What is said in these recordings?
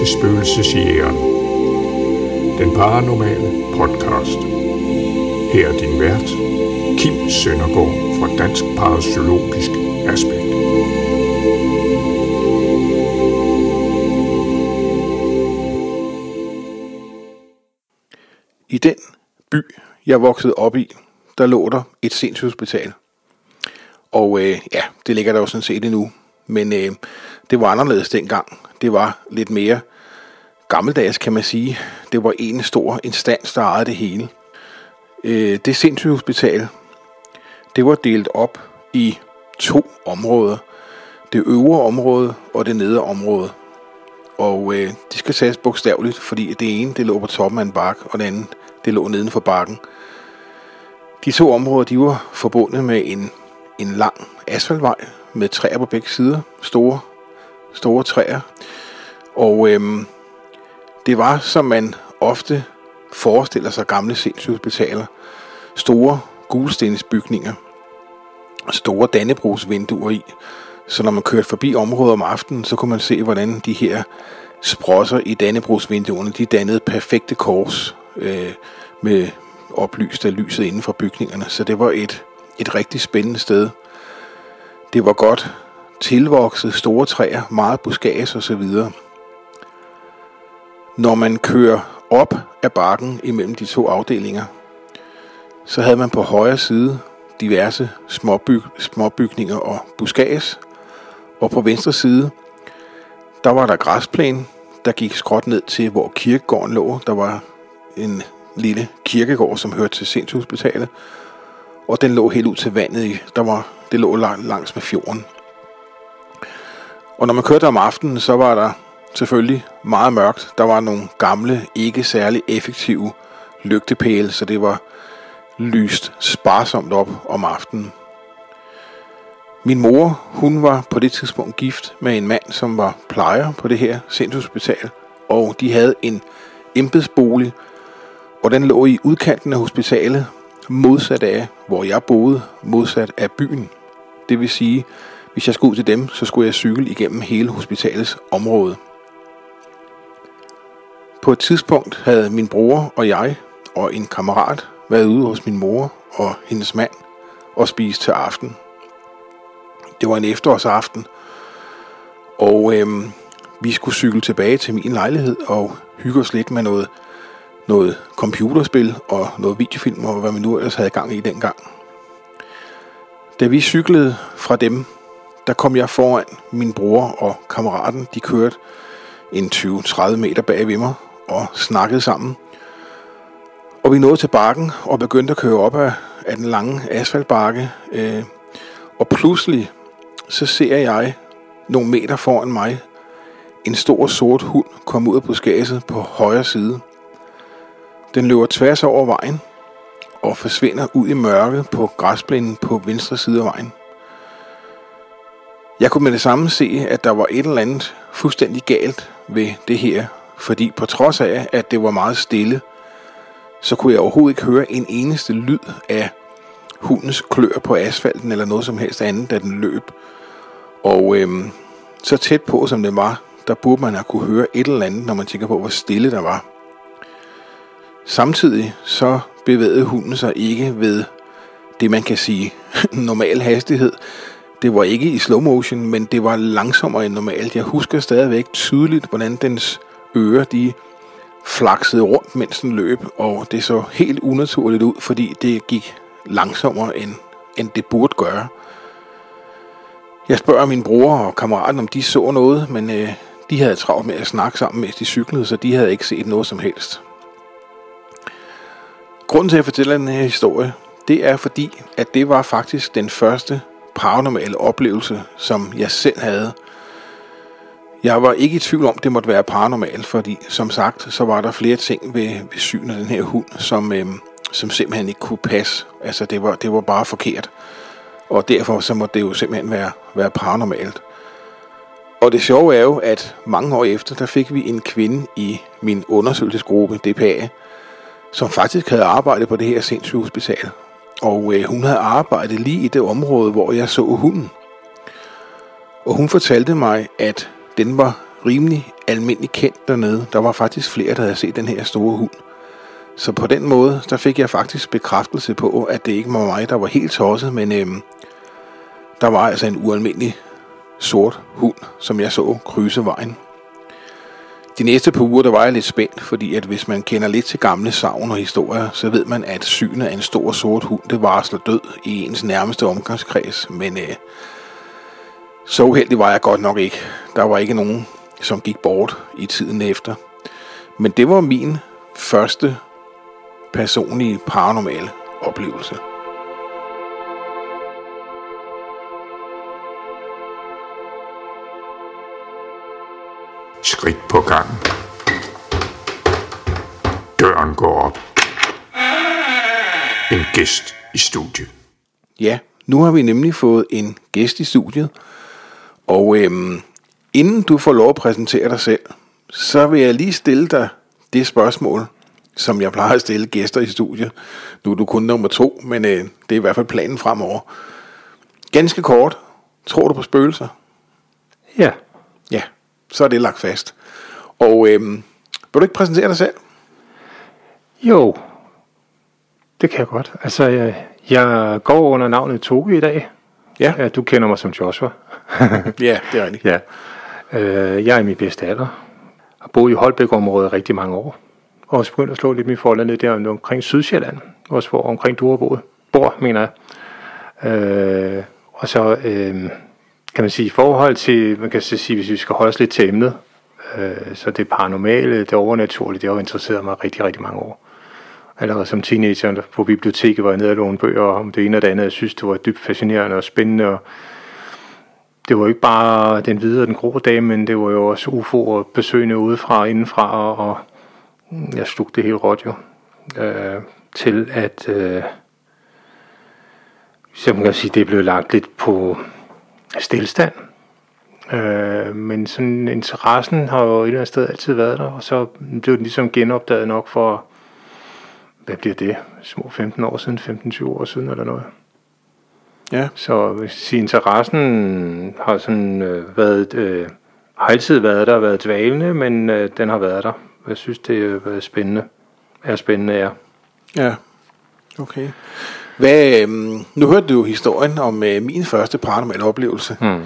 til Spøgelsesjægeren. Den paranormale podcast. Her er din vært, Kim Søndergaard fra Dansk Parapsykologisk Aspekt. I den by, jeg voksede op i, der lå der et sindshospital. Og øh, ja, det ligger der jo sådan set endnu. Men øh, det var anderledes dengang. Det var lidt mere gammeldags, kan man sige. Det var en stor instans, der ejede det hele. Øh, det sindssygehospital, det var delt op i to områder. Det øvre område og det nedre område. Og øh, de skal tages bogstaveligt, fordi det ene det lå på toppen af en bakke, og det andet det lå neden for bakken. De to områder de var forbundet med en, en lang asfaltvej med træer på begge sider. Store, store træer. Og øhm, det var, som man ofte forestiller sig gamle sindssygehospitaler. Store gulstensbygninger. Store dannebrugsvinduer i. Så når man kørte forbi området om aftenen, så kunne man se, hvordan de her sprosser i dannebrugsvinduerne, de dannede perfekte kors øh, med oplyst af lyset inden for bygningerne. Så det var et, et rigtig spændende sted. Det var godt tilvokset, store træer, meget buskads osv. Når man kører op af bakken imellem de to afdelinger, så havde man på højre side diverse småbyg, småbygninger og buskads, og på venstre side, der var der græsplæne, der gik skråt ned til, hvor kirkegården lå. Der var en lille kirkegård, som hørte til Sindshospitalet, og den lå helt ud til vandet. Der var, det lå langs med fjorden. Og når man kørte om aftenen, så var der selvfølgelig meget mørkt. Der var nogle gamle, ikke særlig effektive lygtepæle, så det var lyst sparsomt op om aftenen. Min mor, hun var på det tidspunkt gift med en mand, som var plejer på det her sindshospital, og de havde en embedsbolig, og den lå i udkanten af hospitalet, modsat af, hvor jeg boede, modsat af byen. Det vil sige, hvis jeg skulle ud til dem, så skulle jeg cykle igennem hele hospitalets område. På et tidspunkt havde min bror og jeg og en kammerat været ude hos min mor og hendes mand og spise til aften. Det var en efterårsaften, og øhm, vi skulle cykle tilbage til min lejlighed og hygge os lidt med noget, noget computerspil og noget videofilm og hvad vi nu ellers havde gang i dengang. Da vi cyklede fra dem, der kom jeg foran min bror og kammeraten. De kørte en 20-30 meter bag ved mig og snakkede sammen. Og vi nåede til bakken og begyndte at køre op af, af den lange asfaltbakke. Øh, og pludselig så ser jeg nogle meter foran mig en stor sort hund komme ud af buskaget på højre side. Den løber tværs over vejen og forsvinder ud i mørket på græsplænen på venstre side af vejen. Jeg kunne med det samme se, at der var et eller andet fuldstændig galt ved det her, fordi på trods af, at det var meget stille, så kunne jeg overhovedet ikke høre en eneste lyd af hundens klør på asfalten eller noget som helst andet, da den løb. Og øhm, så tæt på, som det var, der burde man have kunne høre et eller andet, når man tænker på, hvor stille der var. Samtidig så bevægede hunden sig ikke ved det, man kan sige normal hastighed. Det var ikke i slow motion, men det var langsommere end normalt. Jeg husker stadigvæk tydeligt, hvordan dens ører de flaksede rundt, mens den løb, og det så helt unaturligt ud, fordi det gik langsommere, end, end det burde gøre. Jeg spørger min bror og kammeraten, om de så noget, men øh, de havde travlt med at snakke sammen, mens de cyklede, så de havde ikke set noget som helst. Grunden til at fortælle den her historie, det er fordi, at det var faktisk den første paranormale oplevelse, som jeg selv havde. Jeg var ikke i tvivl om, det måtte være paranormalt, fordi som sagt, så var der flere ting ved, ved synet af den her hund, som, øh, som simpelthen ikke kunne passe. Altså, det var, det var bare forkert. Og derfor så måtte det jo simpelthen være, være paranormalt. Og det sjove er jo, at mange år efter, der fik vi en kvinde i min undersøgelsesgruppe, DPA, som faktisk havde arbejdet på det her sindssygehospital. Og øh, hun havde arbejdet lige i det område, hvor jeg så hunden. Og hun fortalte mig, at den var rimelig almindelig kendt dernede. Der var faktisk flere, der havde set den her store hund. Så på den måde, der fik jeg faktisk bekræftelse på, at det ikke var mig, der var helt tosset, men øhm, der var altså en ualmindelig sort hund, som jeg så krydse vejen. De næste par uger, der var jeg lidt spændt, fordi at hvis man kender lidt til gamle savn og historier, så ved man, at synet af en stor sort hund, det varsler død i ens nærmeste omgangskreds. Men øh, så uheldig var jeg godt nok ikke. Der var ikke nogen, som gik bort i tiden efter. Men det var min første personlige paranormale oplevelse. Skridt på gangen. Døren går op. En gæst i studiet. Ja, nu har vi nemlig fået en gæst i studiet. Og øhm, inden du får lov at præsentere dig selv, så vil jeg lige stille dig det spørgsmål, som jeg plejer at stille gæster i studiet. Nu er du kun nummer to, men øh, det er i hvert fald planen fremover. Ganske kort. Tror du på spøgelser? Ja. Ja, så er det lagt fast. Og øhm, vil du ikke præsentere dig selv? Jo, det kan jeg godt. Altså, jeg, jeg går under navnet Toge i dag. Ja. Ja, du kender mig som Joshua. Ja, det er rigtigt. ja. Øh, jeg er i min bedste alder. Har boet i Holbæk-området rigtig mange år. Og også begyndt at slå lidt min forhold ned der omkring Sydsjælland. Også hvor omkring du har boet. Bor, mener jeg. Øh, og så øh, kan man sige, i forhold til, man kan så sige, hvis vi skal holde os lidt til emnet, øh, så det paranormale, det overnaturlige, det har jo interesseret mig rigtig, rigtig mange år. Allerede som teenager på biblioteket var jeg nede og låne bøger om det ene og det andet. Jeg synes, det var dybt fascinerende og spændende. Og det var ikke bare den hvide og den grå dag, men det var jo også UFO og besøgende udefra og indenfra. Og, og jeg slugte det helt råt jo. Øh, til at, øh, så man kan sige, det blev lagt lidt på stillstand. Øh, men sådan interessen har jo et eller andet sted altid været der, og så blev den ligesom genopdaget nok for, hvad bliver det, små 15 år siden, 15-20 år siden eller noget. Ja. Så siger, interessen har sådan øh, været, øh, har altid været der, været dvalende, men øh, den har været der. Jeg synes, det har været spændende. Er spændende, ja. Ja, okay. Hvad, øhm, nu hørte du jo historien om øh, min første paranormale oplevelse. Hmm.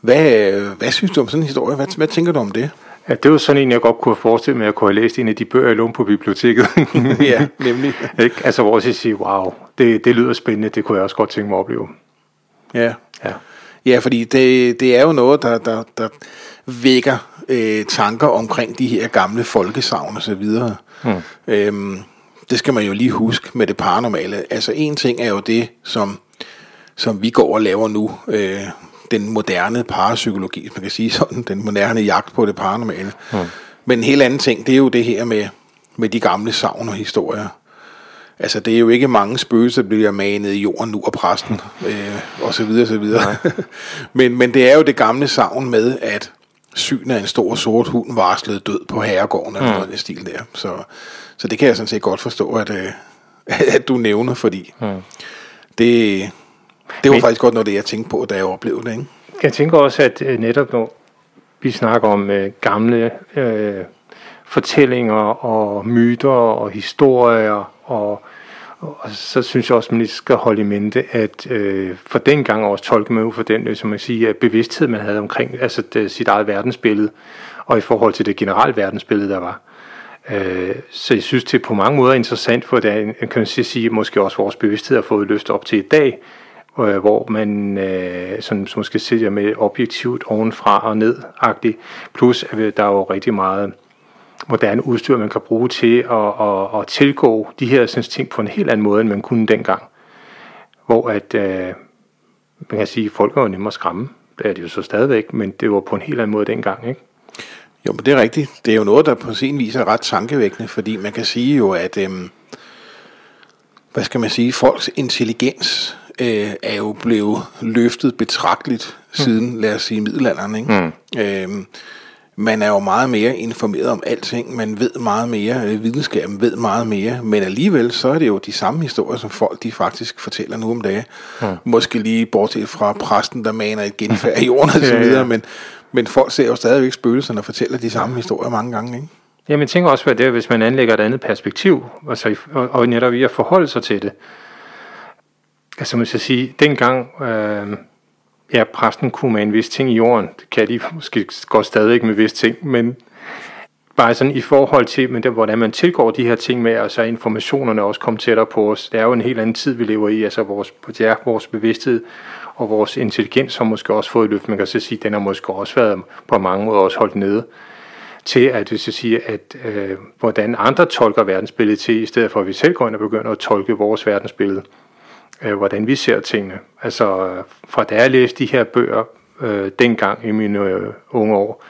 Hvad, øh, hvad synes du om sådan en historie? Hvad, hvad tænker du om det? Ja, det var sådan en, jeg godt kunne have forestillet mig, at jeg kunne have læst en af de bøger, jeg lånte på biblioteket. ja, nemlig. Ikke? Altså, hvor jeg siger, wow, det, det lyder spændende, det kunne jeg også godt tænke mig at opleve. Ja. Ja. Ja, fordi det, det er jo noget, der, der, der vækker øh, tanker omkring de her gamle folkesavn og så videre. Hmm. Øhm, det skal man jo lige huske med det paranormale. Altså en ting er jo det, som, som vi går og laver nu. Øh, den moderne parapsykologi, man kan sige sådan. Den moderne jagt på det paranormale. Hmm. Men en helt anden ting, det er jo det her med, med de gamle savn og historier. Altså, det er jo ikke mange spøgelser, der bliver manet i jorden nu og præsten, øh, og så videre, så videre. men, men det er jo det gamle savn med, at synet af en stor sort hund varslede død på herregården, eller Mm. noget den stil der. Så, så det kan jeg sådan set godt forstå, at, øh, at du nævner, fordi Mm. det, det var Men- faktisk godt noget, det jeg tænkte på, da jeg oplevede det. Ikke? Jeg tænker også, at øh, netop når vi snakker om øh, gamle øh, fortællinger og myter og historier, og, og så synes jeg også, at man lige skal holde i mente, at øh, for den gang også tolke man ud for den, som man siger, bevidsthed, man havde omkring altså det, sit eget verdensbillede, og i forhold til det generelle verdensbillede, der var. Øh, så jeg synes, det er på mange måder interessant, for det er, kan man sige, måske også vores bevidsthed har fået løftet op til i dag, øh, hvor man øh, sådan, som måske ser med objektivt ovenfra og ned-agtigt. Plus, at der er jo rigtig meget moderne udstyr, man kan bruge til at, at, at tilgå de her sådan, ting på en helt anden måde, end man kunne dengang. Hvor at, øh, man kan sige, at folk var jo nemmere at skræmme. Det er det jo så stadigvæk, men det var på en helt anden måde dengang, ikke? Jo, men det er rigtigt. Det er jo noget, der på sin vis er ret tankevækkende, fordi man kan sige jo, at, øhm, hvad skal man sige, folks intelligens øh, er jo blevet løftet betragteligt siden, lad os sige, middelalderen. Ikke? Mm. Øhm, man er jo meget mere informeret om alting, man ved meget mere, øh, videnskaben ved meget mere, men alligevel så er det jo de samme historier, som folk de faktisk fortæller nu om dagen. Mm. Måske lige bortset fra præsten, der maner et genfærd i jorden og så Ja, ja. videre, men, Men folk ser jo stadigvæk spøgelserne og fortæller de samme historier mange gange, ikke? Jamen, jeg tænker også, at det hvis man anlægger et andet perspektiv, altså, og, og netop i at forholde sig til det. Altså, man skal sige, dengang, øh, ja, præsten kunne med en vis ting i jorden, det kan de måske godt stadigvæk med vis ting, men bare sådan i forhold til, men det, hvordan man tilgår de her ting med, og så informationerne også kommer tættere på os. Det er jo en helt anden tid, vi lever i, altså vores, det er vores bevidsthed og vores intelligens har måske også fået et løft. Man kan så sige, at den har måske også været på mange måder også holdt nede til at, hvis jeg siger, at øh, hvordan andre tolker verdensbilledet til, i stedet for at vi selv går ind og begynder at tolke vores verdensbillede, øh, hvordan vi ser tingene. Altså fra da jeg læste de her bøger øh, dengang i mine øh, unge år,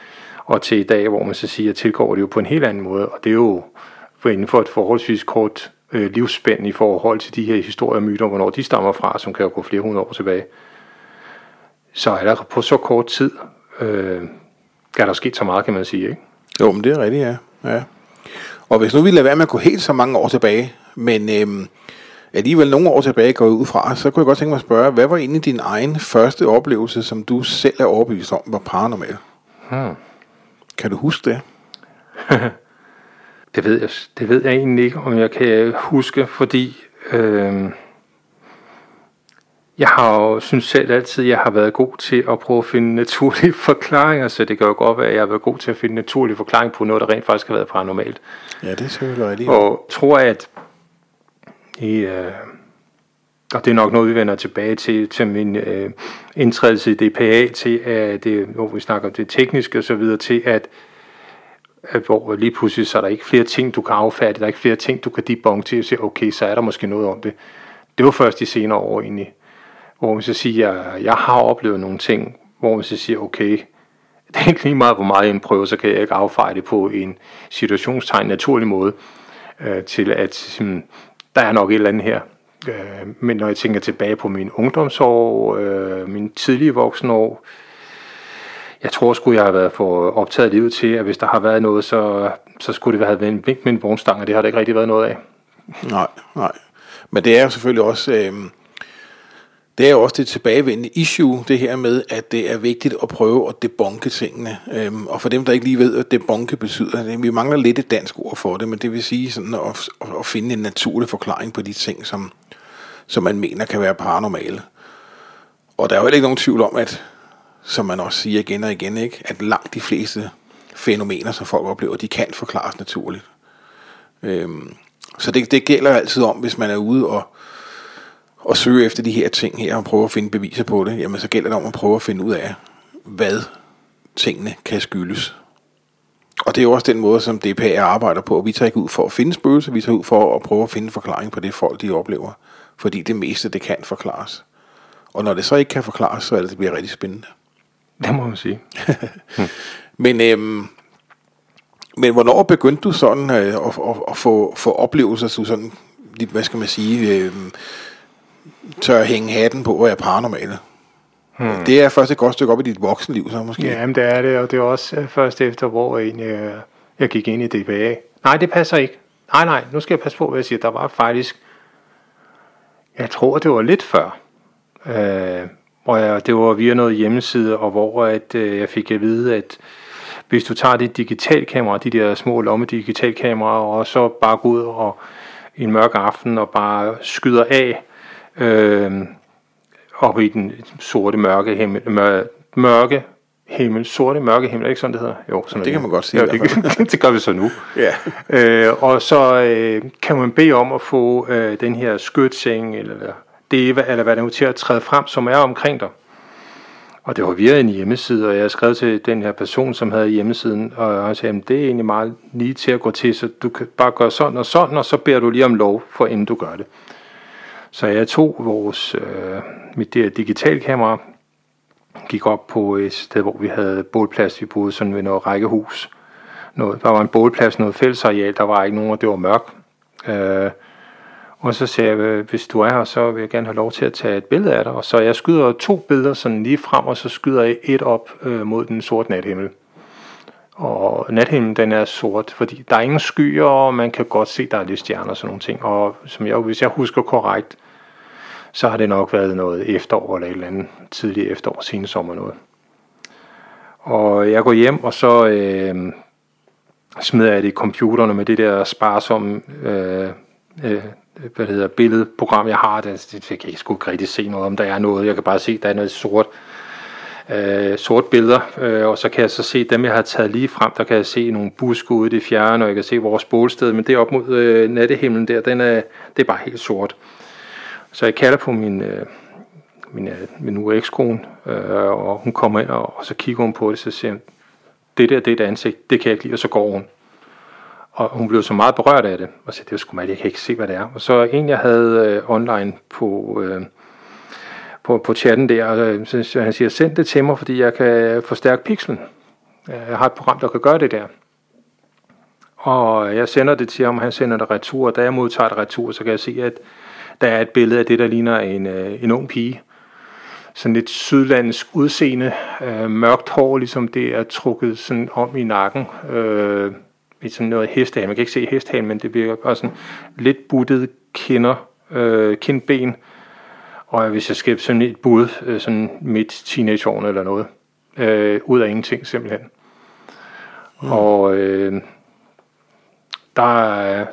og til i dag, hvor man så siger, at tilgår det jo på en helt anden måde, og det er jo for inden for et forholdsvis kort øh, livsspænd i forhold til de her historier og myter, hvornår de stammer fra, som kan jo gå flere hundrede år tilbage. Så er der på så kort tid, øh, er der sket så meget, kan man sige, ikke? Jo, men det er rigtigt, ja. ja. Og hvis nu vi lader være med at gå helt så mange år tilbage, men øh, alligevel nogle år tilbage går ud fra, så kunne jeg godt tænke mig at spørge, hvad var egentlig din egen første oplevelse, som du selv er overbevist om var paranormal? Hmm. Kan du huske det? det, ved jeg, det ved jeg egentlig ikke, om jeg kan huske, fordi øh, jeg har jo synes selv altid, at jeg har været god til at prøve at finde naturlige forklaringer, så det kan jo godt være, at jeg har været god til at finde naturlige forklaringer på noget, der rent faktisk har været paranormalt. Ja, det er selvfølgelig rigtigt. Og tror, at i, øh, og det er nok noget, vi vender tilbage til, til min øh, indtrædelse i DPA, til at det, hvor vi snakker om det tekniske og så videre, til at, at hvor lige pludselig så er der ikke flere ting, du kan affatte, der er ikke flere ting, du kan debunk til, og sige, okay, så er der måske noget om det. Det var først de senere år egentlig, hvor man så siger, jeg, jeg har oplevet nogle ting, hvor man så siger, okay, det er ikke lige meget, hvor meget jeg prøver, så kan jeg ikke affeje det på en situationstegn naturlig måde, øh, til at hmm, der er nok et eller andet her. Øh, men når jeg tænker tilbage på min ungdomsår, øh, min tidlige voksenår, jeg tror sgu, jeg har været for optaget af livet til, at hvis der har været noget, så, så skulle det have været en vink med en vognstang, og det har der ikke rigtig været noget af. Nej, nej. Men det er jo selvfølgelig også... Øh det er jo også det tilbagevendende issue, det her med, at det er vigtigt at prøve at debunke tingene. Øhm, og for dem, der ikke lige ved, hvad debunke betyder, vi mangler lidt et dansk ord for det, men det vil sige sådan at, at finde en naturlig forklaring på de ting, som, som man mener kan være paranormale. Og der er jo ikke nogen tvivl om, at, som man også siger igen og igen, ikke, at langt de fleste fænomener, som folk oplever, de kan forklares naturligt. Øhm, så det, det gælder altid om, hvis man er ude og og søge efter de her ting her og prøve at finde beviser på det, jamen så gælder det om at prøve at finde ud af, hvad tingene kan skyldes. Og det er jo også den måde, som DPA arbejder på. Vi tager ikke ud for at finde spøgelser, vi tager ud for at prøve at finde forklaring på det, folk de oplever. Fordi det meste, det kan forklares. Og når det så ikke kan forklares, så er det, det bliver rigtig spændende. Det må man sige. men, øhm, men hvornår begyndte du sådan øh, at, at, at få, få oplevelser, så sådan, hvad skal man sige, øh, tør hænge hatten på og er paranormale. Hmm. Det er først et godt stykke op i dit voksenliv, så måske. Ja, men det er det, og det er også øh, først efter, hvor jeg, jeg, jeg gik ind i DBA. Nej, det passer ikke. Nej, nej, nu skal jeg passe på, hvad jeg siger. Der var faktisk, jeg tror, det var lidt før, øh, hvor jeg, det var via noget hjemmeside, og hvor at, øh, jeg fik at vide, at hvis du tager dit digitalkamera, de der små lomme digitalkameraer, og så bare går ud og en mørk aften og bare skyder af, øh, oppe i den sorte mørke himmel, mør, mørke himmel, sorte mørke himmel, ikke sådan det hedder? Jo, sådan det kan man godt sige. Ja, det, det gør vi så nu. Ja. øh, og så øh, kan man bede om at få øh, den her skytseng, eller det, eller hvad det er, til at træde frem, som er omkring dig. Og det var via en hjemmeside, og jeg skrev til den her person, som havde hjemmesiden, og han sagde, at det er egentlig meget lige til at gå til, så du kan bare gøre sådan og sådan, og så beder du lige om lov, for inden du gør det. Så jeg tog vores, øh, mit digitalkamera, gik op på et sted, hvor vi havde bålplads. Vi boede sådan ved noget rækkehus. Noget, der var en bålplads, noget fællesareal, der var ikke nogen, og det var mørkt. Øh, og så sagde jeg, hvis du er her, så vil jeg gerne have lov til at tage et billede af dig. Og så jeg skyder to billeder sådan lige frem, og så skyder jeg et op øh, mod den sorte nathimmel. Og nathimlen den er sort, fordi der er ingen skyer, og man kan godt se, der er lidt stjerner og sådan nogle ting. Og som jeg, hvis jeg husker korrekt, så har det nok været noget efterår eller et eller andet tidligt efterår, sen sommer noget. Og jeg går hjem, og så øh, smider jeg det i computerne med det der sparsomme øh, øh, hvad det hedder, billedprogram, jeg har. Det, det, jeg kan ikke sgu ikke rigtig se noget om, der er noget. Jeg kan bare se, der er noget sort, øh, sort billeder, øh, og så kan jeg så se dem, jeg har taget lige frem. Der kan jeg se nogle buske ude i det fjerne, og jeg kan se vores bålsted, men det op mod øh, nattehimlen der, den er, det er bare helt sort. Så jeg kalder på min, øh, min, øh, min nu ekskone, øh, og hun kommer ind, og, og så kigger hun på det, så siger hun, det der, det er et ansigt, det kan jeg ikke lide, og så går hun. Og hun blev så meget berørt af det, og sagde, det er sgu meget, jeg kan ikke se, hvad det er. Og så en, jeg havde øh, online på, øh, på, på chatten der, og øh, så han siger, send det til mig, fordi jeg kan forstærke pixelen. Jeg har et program, der kan gøre det der. Og jeg sender det til ham, han sender det retur, og da jeg modtager det retur, så kan jeg se, at der er et billede af det, der ligner en, øh, en ung pige. Sådan lidt sydlandsk udseende, øh, mørkt hår, ligesom det er trukket sådan om i nakken. Øh, lidt sådan noget hestehale. Man kan ikke se hestehale, men det bliver bare sådan lidt buttet kinder, øh, kindben. Og hvis jeg skal sådan et bud, øh, sådan midt teenageårene eller noget, øh, ud af ingenting simpelthen. Mm. Og øh, der,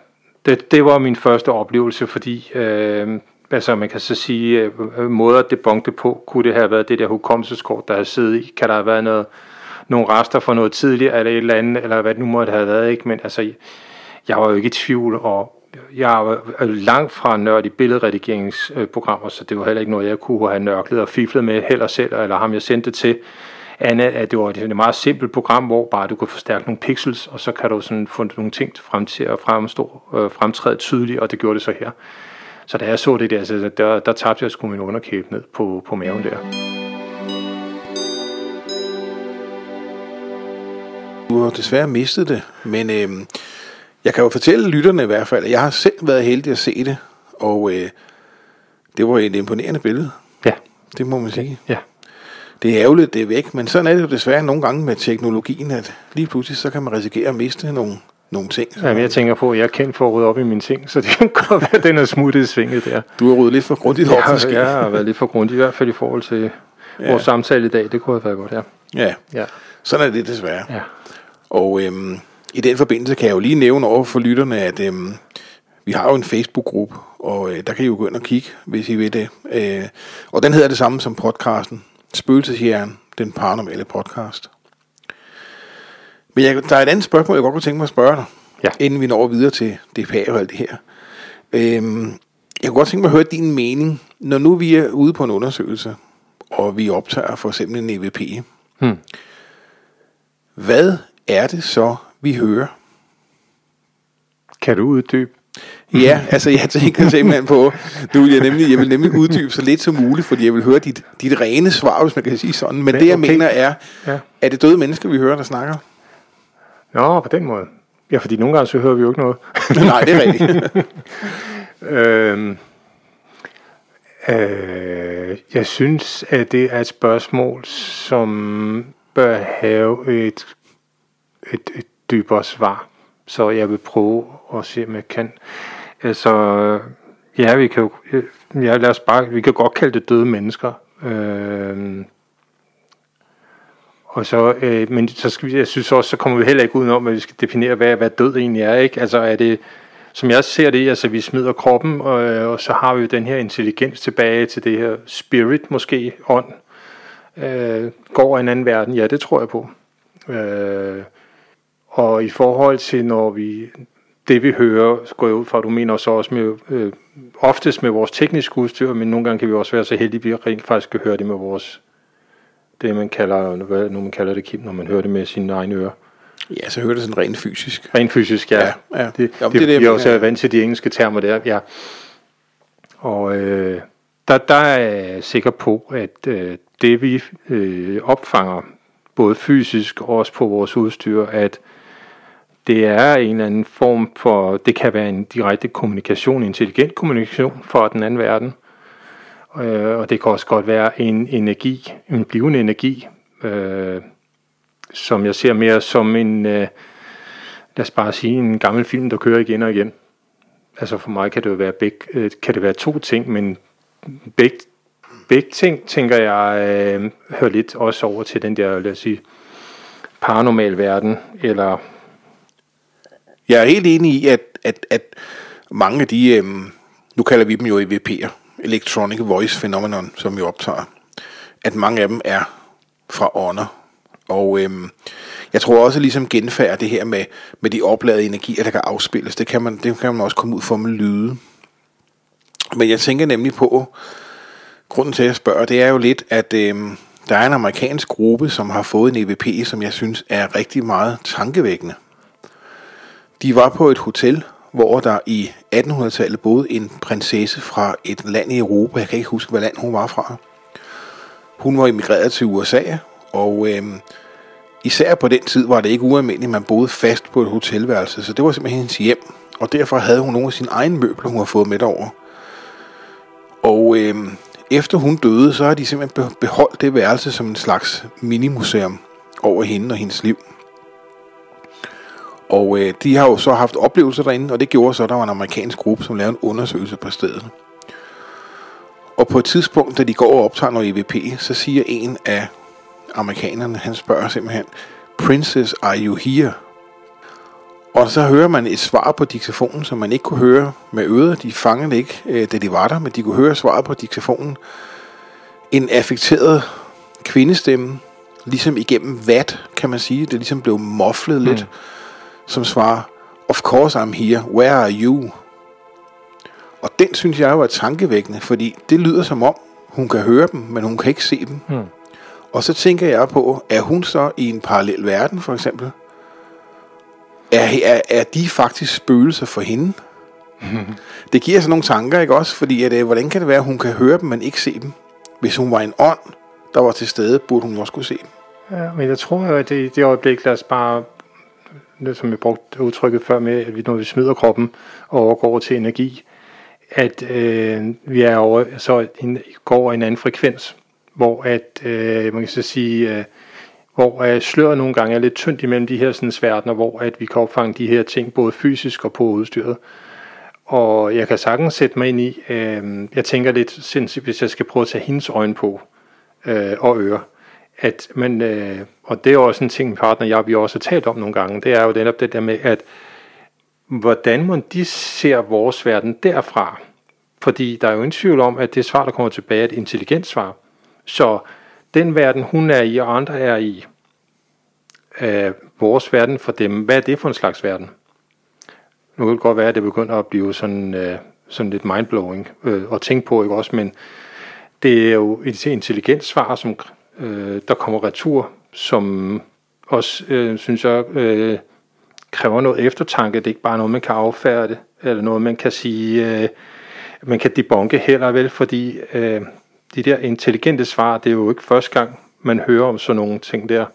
det, det var min første oplevelse, fordi øh, altså man kan så sige, øh, måder det bongte på, kunne det have været det der hukommelseskort, der har siddet i, kan der have været noget, nogle rester fra noget tidligere, eller et eller andet, eller hvad det nu måtte have været, ikke? men altså, jeg var jo ikke i tvivl, og jeg var langt fra nørd i billedredigeringsprogrammer, så det var heller ikke noget, jeg kunne have nørklet og fiflet med heller selv, eller ham jeg sendte til, andet, at det var et meget simpelt program, hvor bare du kan forstærke nogle pixels, og så kan du sådan få nogle ting frem til at fremstå, øh, fremtræde tydeligt, og det gjorde det så her. Så da jeg så det der, så der, der tabte jeg sgu min underkæbe ned på, på maven der. Du har desværre mistet det, men øh, jeg kan jo fortælle lytterne i hvert fald, at jeg har selv været heldig at se det, og øh, det var et imponerende billede. Ja. Det må man sige. Ja. Det er ærgerligt, det er væk, men sådan er det jo desværre nogle gange med teknologien, at lige pludselig så kan man risikere at miste nogle, nogle ting. Jamen, jeg tænker på, at jeg er kendt for at rydde op i mine ting, så det kan godt være, at den er smuttet i svinget der. Du har ryddet lidt for grundigt op, måske. Ja, jeg har været lidt for grundigt, i hvert fald i forhold til ja. vores samtale i dag. Det kunne have været godt, ja. Ja, ja. sådan er det desværre. Ja. Og øhm, i den forbindelse kan jeg jo lige nævne over for lytterne, at øhm, vi har jo en Facebook-gruppe, og øh, der kan I jo gå ind og kigge, hvis I vil det. Øh, og den hedder det samme som podcasten. Spøgelseshjern, den paranormale podcast. Men jeg, der er et andet spørgsmål, jeg godt kunne tænke mig at spørge dig, ja. inden vi når videre til DPA og alt det her. Øhm, jeg kunne godt tænke mig at høre din mening, når nu vi er ude på en undersøgelse, og vi optager for eksempel en EVP. Hmm. Hvad er det så, vi hører? Kan du uddybe? Ja, altså jeg tænker simpelthen på, nu vil jeg nemlig, jeg vil nemlig uddybe så lidt som muligt, fordi jeg vil høre dit, dit rene svar, hvis man kan sige sådan. Men okay. det jeg mener er, ja. er det døde mennesker, vi hører, der snakker? Nå, på den måde. Ja, fordi nogle gange så hører vi jo ikke noget. Nej, det er rigtigt. øhm, øh, jeg synes, at det er et spørgsmål, som bør have et, et, et dybere svar. Så jeg vil prøve at se, om jeg kan. Altså, ja, vi kan jo, ja, lad os bare, vi kan godt kalde det døde mennesker. Øh, og så, øh, men så skal vi, jeg synes også, så kommer vi heller ikke udenom, at vi skal definere, hvad, hvad død egentlig er, ikke? Altså er det, som jeg ser det, altså vi smider kroppen, og, og så har vi jo den her intelligens tilbage til det her spirit, måske ånd, øh, går i en anden verden. Ja, det tror jeg på. Øh, og i forhold til, når vi, det vi hører, går jeg ud fra, du mener så også med, øh, oftest med vores tekniske udstyr, men nogle gange kan vi også være så heldige, at vi rent faktisk kan høre det med vores, det man kalder, hvad nu man kalder det, Kim, når man hører det med sine egne ører. Ja, så hører det sådan rent fysisk. Rent fysisk, ja. ja, ja. Det, jo, det, det, det, vi er også vant til de engelske termer der, ja. Og øh, der, der er jeg sikker på, at øh, det vi øh, opfanger, både fysisk og også på vores udstyr, at det er en eller anden form for, det kan være en direkte kommunikation, intelligent kommunikation for den anden verden. Øh, og det kan også godt være en energi, en blivende energi, øh, som jeg ser mere som en, øh, lad os bare sige, en gammel film, der kører igen og igen. Altså for mig kan det jo være, beg, øh, kan det være to ting, men begge, begge ting, tænker jeg, øh, hører lidt også over til den der, lad os sige, paranormal verden, eller jeg er helt enig i, at, at, at mange af de, øhm, nu kalder vi dem jo EVP'er, Electronic Voice Phenomenon, som vi optager, at mange af dem er fra ånder. Og øhm, jeg tror også ligesom genfærd det her med, med de opladede energier, der kan afspilles. Det kan man, det kan man også komme ud for med lyde. Men jeg tænker nemlig på, grunden til at jeg spørger, det er jo lidt, at øhm, der er en amerikansk gruppe, som har fået en EVP, som jeg synes er rigtig meget tankevækkende. De var på et hotel, hvor der i 1800-tallet boede en prinsesse fra et land i Europa. Jeg kan ikke huske, hvad land hun var fra. Hun var emigreret til USA, og øh, især på den tid var det ikke ualmindeligt, at man boede fast på et hotelværelse, så det var simpelthen hendes hjem. Og derfor havde hun nogle af sine egne møbler, hun har fået med over. Og øh, efter hun døde, så har de simpelthen beholdt det værelse som en slags minimuseum over hende og hendes liv. Og øh, de har jo så haft oplevelser derinde, og det gjorde så, at der var en amerikansk gruppe, som lavede en undersøgelse på stedet. Og på et tidspunkt, da de går og optager noget EVP, så siger en af amerikanerne, han spørger simpelthen, Princess, are you here? Og så hører man et svar på diktafonen, som man ikke kunne høre med øret. De fangede ikke, øh, da de var der, men de kunne høre svaret på diktafonen. En affekteret kvindestemme, ligesom igennem vat, kan man sige. Det ligesom blev moflet lidt, mm som svarer, Of course I'm here, where are you? Og den synes jeg jo er tankevækkende, fordi det lyder som om, hun kan høre dem, men hun kan ikke se dem. Mm. Og så tænker jeg på, er hun så i en parallel verden, for eksempel? Er, er, er de faktisk spøgelser for hende? det giver sådan nogle tanker, ikke også? Fordi, at, øh, hvordan kan det være, at hun kan høre dem, men ikke se dem? Hvis hun var en ånd, der var til stede, burde hun også kunne se dem. Ja, men jeg tror jo, at det, det øjeblik, lad os bare, som jeg brugte udtrykket før med, at vi, når vi smider kroppen og overgår til energi, at øh, vi er over, så en, går over en anden frekvens, hvor at, øh, man kan så sige, øh, hvor øh, sløret nogle gange er lidt tyndt imellem de her sådan, verdener, hvor at vi kan opfange de her ting både fysisk og på udstyret. Og jeg kan sagtens sætte mig ind i, øh, jeg tænker lidt sindssygt, hvis jeg skal prøve at tage hendes øjne på øh, og øre, at man, øh, og det er også en ting, min partner og jeg vi også har talt om nogle gange, det er jo netop det der med, at hvordan man de ser vores verden derfra. Fordi der er jo ingen tvivl om, at det svar, der kommer tilbage, er et intelligent svar. Så den verden, hun er i, og andre er i, øh, vores verden for dem. Hvad er det for en slags verden? Nu kan det godt være, at det begynder at blive sådan, øh, sådan lidt mindblowing øh, at tænke på, ikke også? Men det er jo et intelligent svar, som øh, der kommer retur, som også, øh, synes jeg, øh, kræver noget eftertanke. Det er ikke bare noget, man kan affærde, eller noget, man kan sige, øh, man kan debunke heller vel, fordi øh, de der intelligente svar, det er jo ikke første gang, man hører om sådan nogle ting der.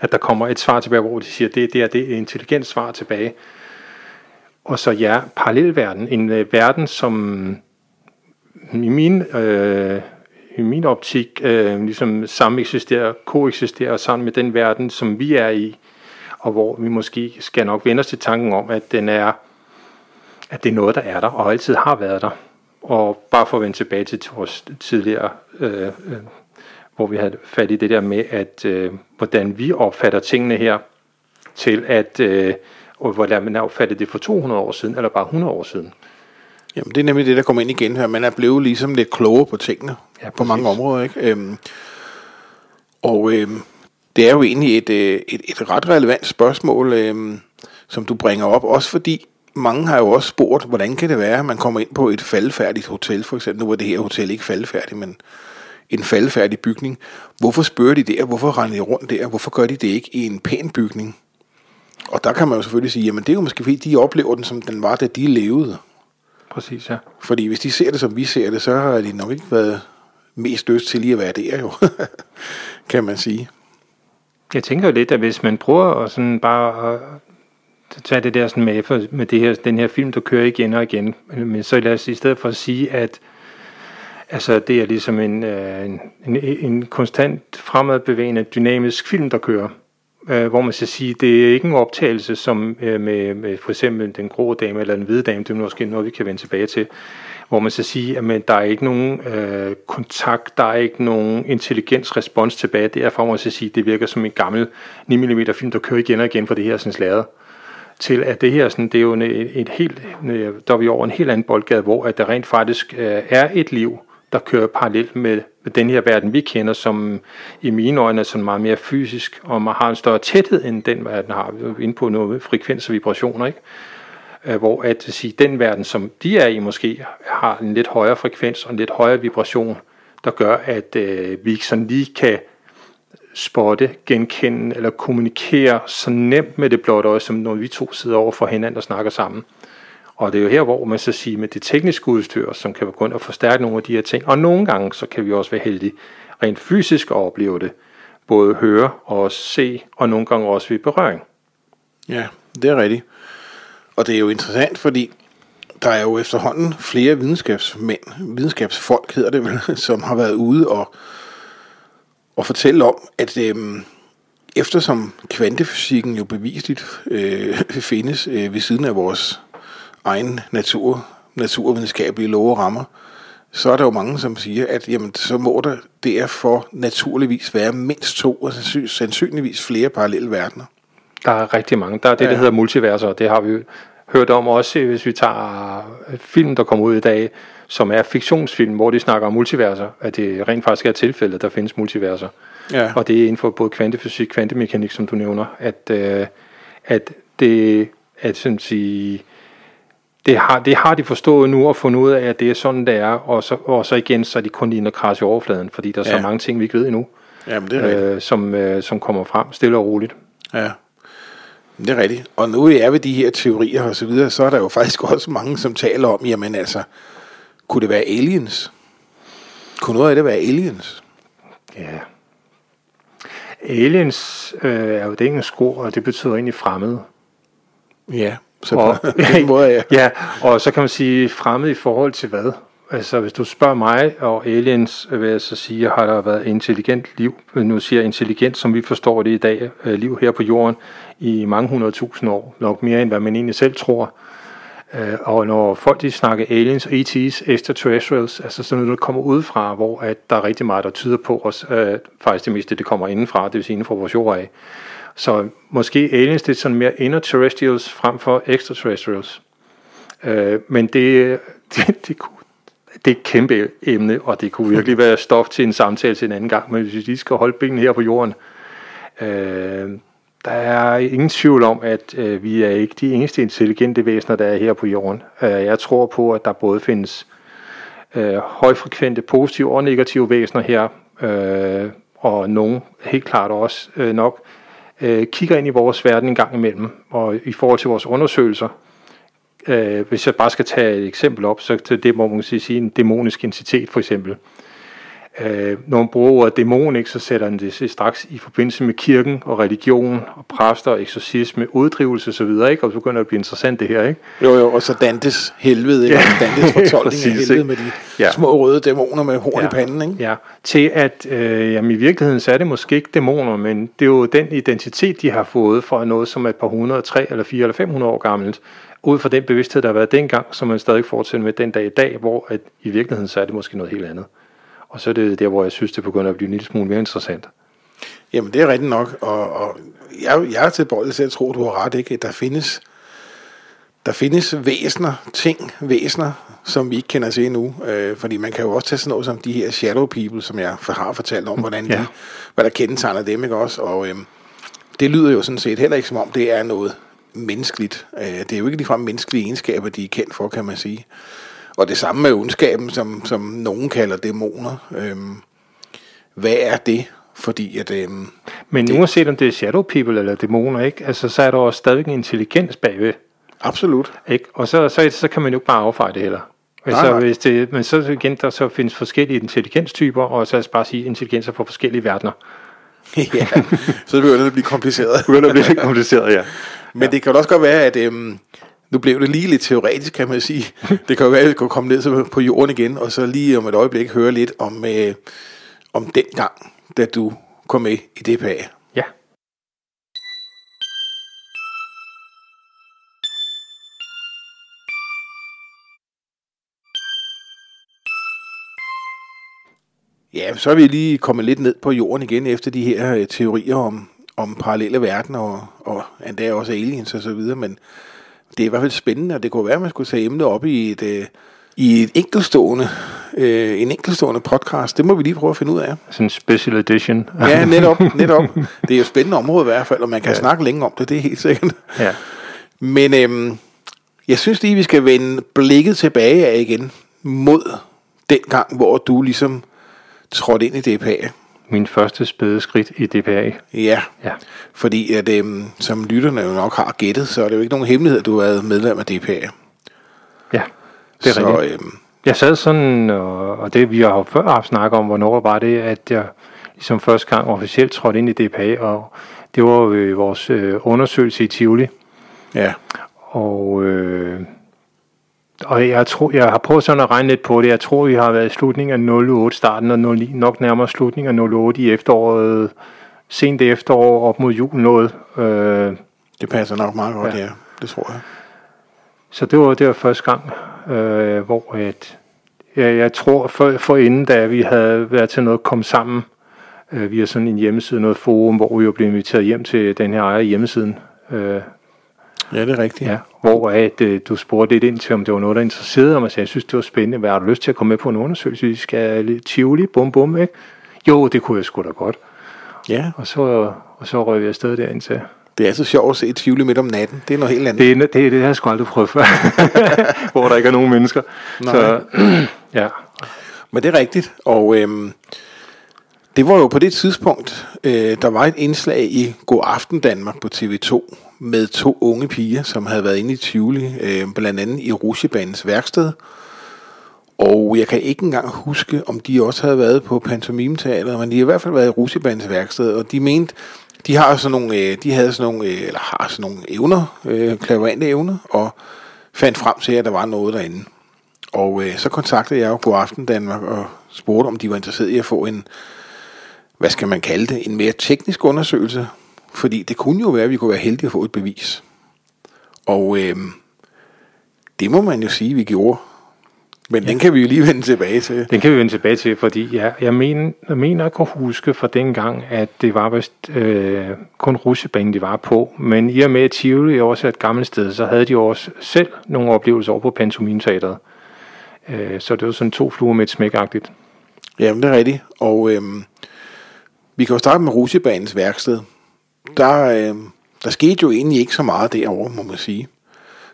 At der kommer et svar tilbage, hvor de siger, det, det er det intelligent svar tilbage. Og så ja, parallelverden. En øh, verden, som i min, øh, i min optik øh, ligesom sammen eksisterer, koeksisterer sammen med den verden, som vi er i, og hvor vi måske skal nok vende os til tanken om, at den er, at det er noget, der er der, og altid har været der. Og bare for at vende tilbage til vores tidligere, øh, øh, hvor vi havde fat i det der med, at øh, hvordan vi opfatter tingene her, til at, øh, og hvordan man opfattede det for 200 år siden, eller bare 100 år siden. Jamen, det er nemlig det, der kommer ind igen her. Man er blevet ligesom lidt klogere på tingene ja, på mange områder, ikke? Øhm, og øhm, det er jo egentlig et, øh, et, et ret relevant spørgsmål, øhm, som du bringer op, også fordi mange har jo også spurgt, hvordan kan det være, at man kommer ind på et faldfærdigt hotel, for eksempel. Nu var det her hotel ikke faldfærdigt, men en faldfærdig bygning. Hvorfor spørger de der? Hvorfor render de rundt der? Hvorfor gør de det ikke i en pæn bygning? Og der kan man jo selvfølgelig sige, jamen det er jo måske fordi, de oplever den, som den var, da de levede. Præcis, ja. Fordi hvis de ser det, som vi ser det, så har de nok ikke været mest lyst til lige at være der, jo. kan man sige. Jeg tænker jo lidt, at hvis man prøver at sådan bare at tage det der sådan med, for, med det her, den her film, der kører igen og igen, men så lad os i stedet for at sige, at altså, det er ligesom en, øh, en, en, en konstant fremadbevægende, dynamisk film, der kører øh, hvor man skal sige, det er ikke en optagelse som øh, med, med for eksempel den grå dame eller den hvide dame, det er måske noget, vi kan vende tilbage til, hvor man så sige, at men, der er ikke nogen øh, kontakt, der er ikke nogen intelligens respons tilbage. Det er for mig at sige, det virker som en gammel 9 mm film, der kører igen og igen på det her sådan slader til at det her sådan, det er jo et, et helt, øh, der er vi over en helt anden boldgade, hvor at der rent faktisk øh, er et liv, der kører parallelt med, med den her verden, vi kender, som i mine øjne er sådan meget mere fysisk, og man har en større tæthed, end den verden har, vi inde på noget frekvens og vibrationer, ikke? Øh, hvor at sige, den verden, som de er i måske, har en lidt højere frekvens og en lidt højere vibration, der gør, at øh, vi sådan lige kan spotte, genkende eller kommunikere så nemt med det blotte øje, som når vi to sidder over for hinanden og snakker sammen. Og det er jo her, hvor man så siger med det tekniske udstyr, som kan gå ind og forstærke nogle af de her ting. Og nogle gange, så kan vi også være heldige rent fysisk at opleve det. Både høre og se, og nogle gange også ved berøring. Ja, det er rigtigt. Og det er jo interessant, fordi der er jo efterhånden flere videnskabsmænd, videnskabsfolk hedder det vel, som har været ude og, og fortælle om, at øhm, eftersom kvantefysikken jo bevisligt øh, findes øh, ved siden af vores egen natur, naturvidenskabelige love og rammer, så er der jo mange, som siger, at jamen, så må der derfor naturligvis være mindst to, og sandsynligvis flere parallelle verdener. Der er rigtig mange. Der er det, ja. der hedder multiverser, og det har vi hørt om også, hvis vi tager film, der kommer ud i dag, som er fiktionsfilm, hvor de snakker om multiverser, at det rent faktisk er tilfældet, der findes multiverser. Ja. Og det er inden for både kvantefysik, kvantemekanik, som du nævner, at, øh, at det at sådan sige, det har, det har de forstået nu og fundet ud af, at det er sådan, det er, og så, og så igen, så er de kun lige at krasse i overfladen, fordi der er ja. så mange ting, vi ikke ved endnu, Jamen, det er øh, som, øh, som kommer frem stille og roligt. Ja. Det er rigtigt. Og nu er vi de her teorier og så videre, så er der jo faktisk også mange, som taler om, jamen altså, kunne det være aliens? Kunne noget af det være aliens? Ja. Aliens øh, er jo det engelske ord, og det betyder egentlig fremmed. Ja, så og, på den måde, ja. ja, og så kan man sige fremmed i forhold til hvad? Altså, hvis du spørger mig og aliens, vil jeg så sige, har der været intelligent liv, nu siger jeg intelligent, som vi forstår det i dag, øh, liv her på jorden, i mange hundredtusind år, nok mere end hvad man egentlig selv tror. Øh, og når folk de snakker aliens, ET's, extraterrestrials, altså sådan noget, der kommer ud fra, hvor at der er rigtig meget, der tyder på os, øh, faktisk det meste, det kommer indenfra, det vil sige inden for vores jord af. Så måske aliens, det er sådan mere inner terrestrials frem for extraterrestrials. Øh, men det, det, det, kunne, det er et kæmpe emne, og det kunne virkelig være stof til en samtale til en anden gang, men hvis vi lige skal holde benene her på jorden, øh, der er ingen tvivl om, at øh, vi er ikke de eneste intelligente væsener, der er her på jorden. Øh, jeg tror på, at der både findes øh, højfrekvente positive og negative væsener her, øh, og nogle helt klart også øh, nok øh, kigger ind i vores verden en gang imellem, og i forhold til vores undersøgelser, øh, hvis jeg bare skal tage et eksempel op, så det må man sige en dæmonisk entitet for eksempel. Øh, når man bruger ordet dæmon, ikke, så sætter den det straks i forbindelse med kirken og religion og præster, eksorcisme, uddrivelse osv., ikke? og så begynder det at blive interessant det her. Ikke? Jo, jo, og så Dantes helvede, ikke? Ja. Dantes fortolkning Præcis, af helvede ikke? med de ja. små røde dæmoner med horn ja. i panden. Ikke? Ja, til at øh, jamen, i virkeligheden så er det måske ikke dæmoner, men det er jo den identitet, de har fået fra noget, som er et par hundrede, tre eller fire eller 500 år gammelt, ud fra den bevidsthed, der har været dengang, som man stadig fortsætter med den dag i dag, hvor at i virkeligheden så er det måske noget helt andet. Og så er det der, hvor jeg synes, det begynder at blive en lille smule mere interessant. Jamen, det er rigtigt nok, og, og jeg, jeg er til bold til at tro, du har ret, ikke? Der findes, der findes væsner, ting, væsner, som vi ikke kender til endnu. Øh, fordi man kan jo også tage sådan noget som de her shadow people, som jeg har fortalt om, hvordan ja. de, hvad der kendetegner dem, ikke også? Og øh, det lyder jo sådan set heller ikke som om, det er noget menneskeligt. Øh, det er jo ikke ligefrem menneskelige egenskaber, de er kendt for, kan man sige. Og det samme med ondskaben, som, som nogen kalder dæmoner. Øhm, hvad er det? Fordi at... Øhm, Men det, uanset om det er shadow people eller dæmoner, ikke? Altså, så er der også stadig en intelligens bagved. Absolut. Ikke? Og så, så, så kan man jo ikke bare affeje det heller. Altså, nej, nej. Hvis det, men så igen, der så findes forskellige intelligenstyper, og så lad os bare sige intelligenser fra forskellige verdener. ja, så begynder det at blive kompliceret. det begynder at blive kompliceret, ja. Men ja. det kan også godt være, at øhm, nu blev det lige lidt teoretisk, kan man sige. Det kan jo være, at vi kan komme ned på jorden igen, og så lige om et øjeblik høre lidt om, øh, om den gang, da du kom med i DPA. Ja. Ja, så er vi lige kommet lidt ned på jorden igen efter de her øh, teorier om, om parallelle verdener og, og endda også aliens og så videre, men det er i hvert fald spændende, og det kunne være, at man skulle tage emnet op i et, øh, i et enkeltstående, øh, en enkeltstående podcast. Det må vi lige prøve at finde ud af. Sådan en special edition. Ja, netop, netop. Det er jo et spændende område i hvert fald, og man kan ja. snakke længe om det, det er helt sikkert. ja. Men øhm, jeg synes lige, vi skal vende blikket tilbage af igen mod den gang, hvor du ligesom trådte ind i DPA. Min første spæde skridt i DPA. Ja, Ja. fordi at, øhm, som lytterne jo nok har gættet, så er det jo ikke nogen hemmelighed, at du har været medlem af DPA. Ja, det er så, rigtigt. øhm, Jeg sad sådan, og, og det vi har jo før haft snakket om, hvornår var det, at jeg ligesom første gang officielt trådte ind i DPA, og det var øh, vores øh, undersøgelse i Tivoli. ja, Og, øh, og jeg, tror, jeg har prøvet sådan at regne lidt på det. Jeg tror, vi har været i slutningen af 08, starten af 09, nok nærmere slutningen af 08 i efteråret, sent efterår, op mod jul noget. Øh, det passer nok meget godt, ja. Ja. Det tror jeg. Så det var, det var første gang, øh, hvor at, ja, jeg tror for, for inden, da vi havde været til noget kom sammen, øh, via sådan en hjemmeside, noget forum, hvor vi jo blev inviteret hjem til den her ejer hjemmesiden, øh, Ja, det er rigtigt. ja, hvor at, øh, du spurgte lidt ind til, om det var noget, der interesserede mig, så jeg synes, det var spændende. Hvad har du lyst til at komme med på en undersøgelse? Vi skal lidt Tivoli, bum bum, ikke? Jo, det kunne jeg sgu da godt. ja. Og så, og så røg vi afsted derind til. Det er så sjovt at se Tivoli midt om natten. Det er noget helt andet. Det, er- det, det, det har jeg sgu aldrig prøvet før, hvor der ikke er nogen mennesker. Nej. Så, ja, Men det er rigtigt, og øhm, det var jo på det tidspunkt, øh, der var et indslag i God Aften Danmark på TV2 med to unge piger, som havde været inde i Tivoli, øh, blandt andet i Rusjebanens værksted. Og jeg kan ikke engang huske, om de også havde været på Pantomimeteateret, men de har i hvert fald været i Rusjebanens værksted, og de mente, de har sådan nogle, øh, de havde sådan nogle, øh, eller har sådan nogle evner, øh, klaverante evner, og fandt frem til, at der var noget derinde. Og øh, så kontaktede jeg jo God Aften Danmark og spurgte, om de var interesseret i at få en, hvad skal man kalde det, en mere teknisk undersøgelse. Fordi det kunne jo være, at vi kunne være heldige at få et bevis. Og øh, det må man jo sige, vi gjorde. Men ja. den kan vi jo lige vende tilbage til. den kan vi vende tilbage til, fordi jeg, jeg, mener, jeg mener at kunne huske fra dengang, at det var vist øh, kun russebanen, de var på. Men i og med, at Tivoli også er et gammelt sted, så havde de også selv nogle oplevelser over på Pantomime-teateret. Øh, så det var sådan to fluer med et smækagtigt. Jamen, det er rigtigt. Og øhm, vi kan jo starte med Rusjebanens værksted. Der, øhm, der skete jo egentlig ikke så meget derovre, må man sige.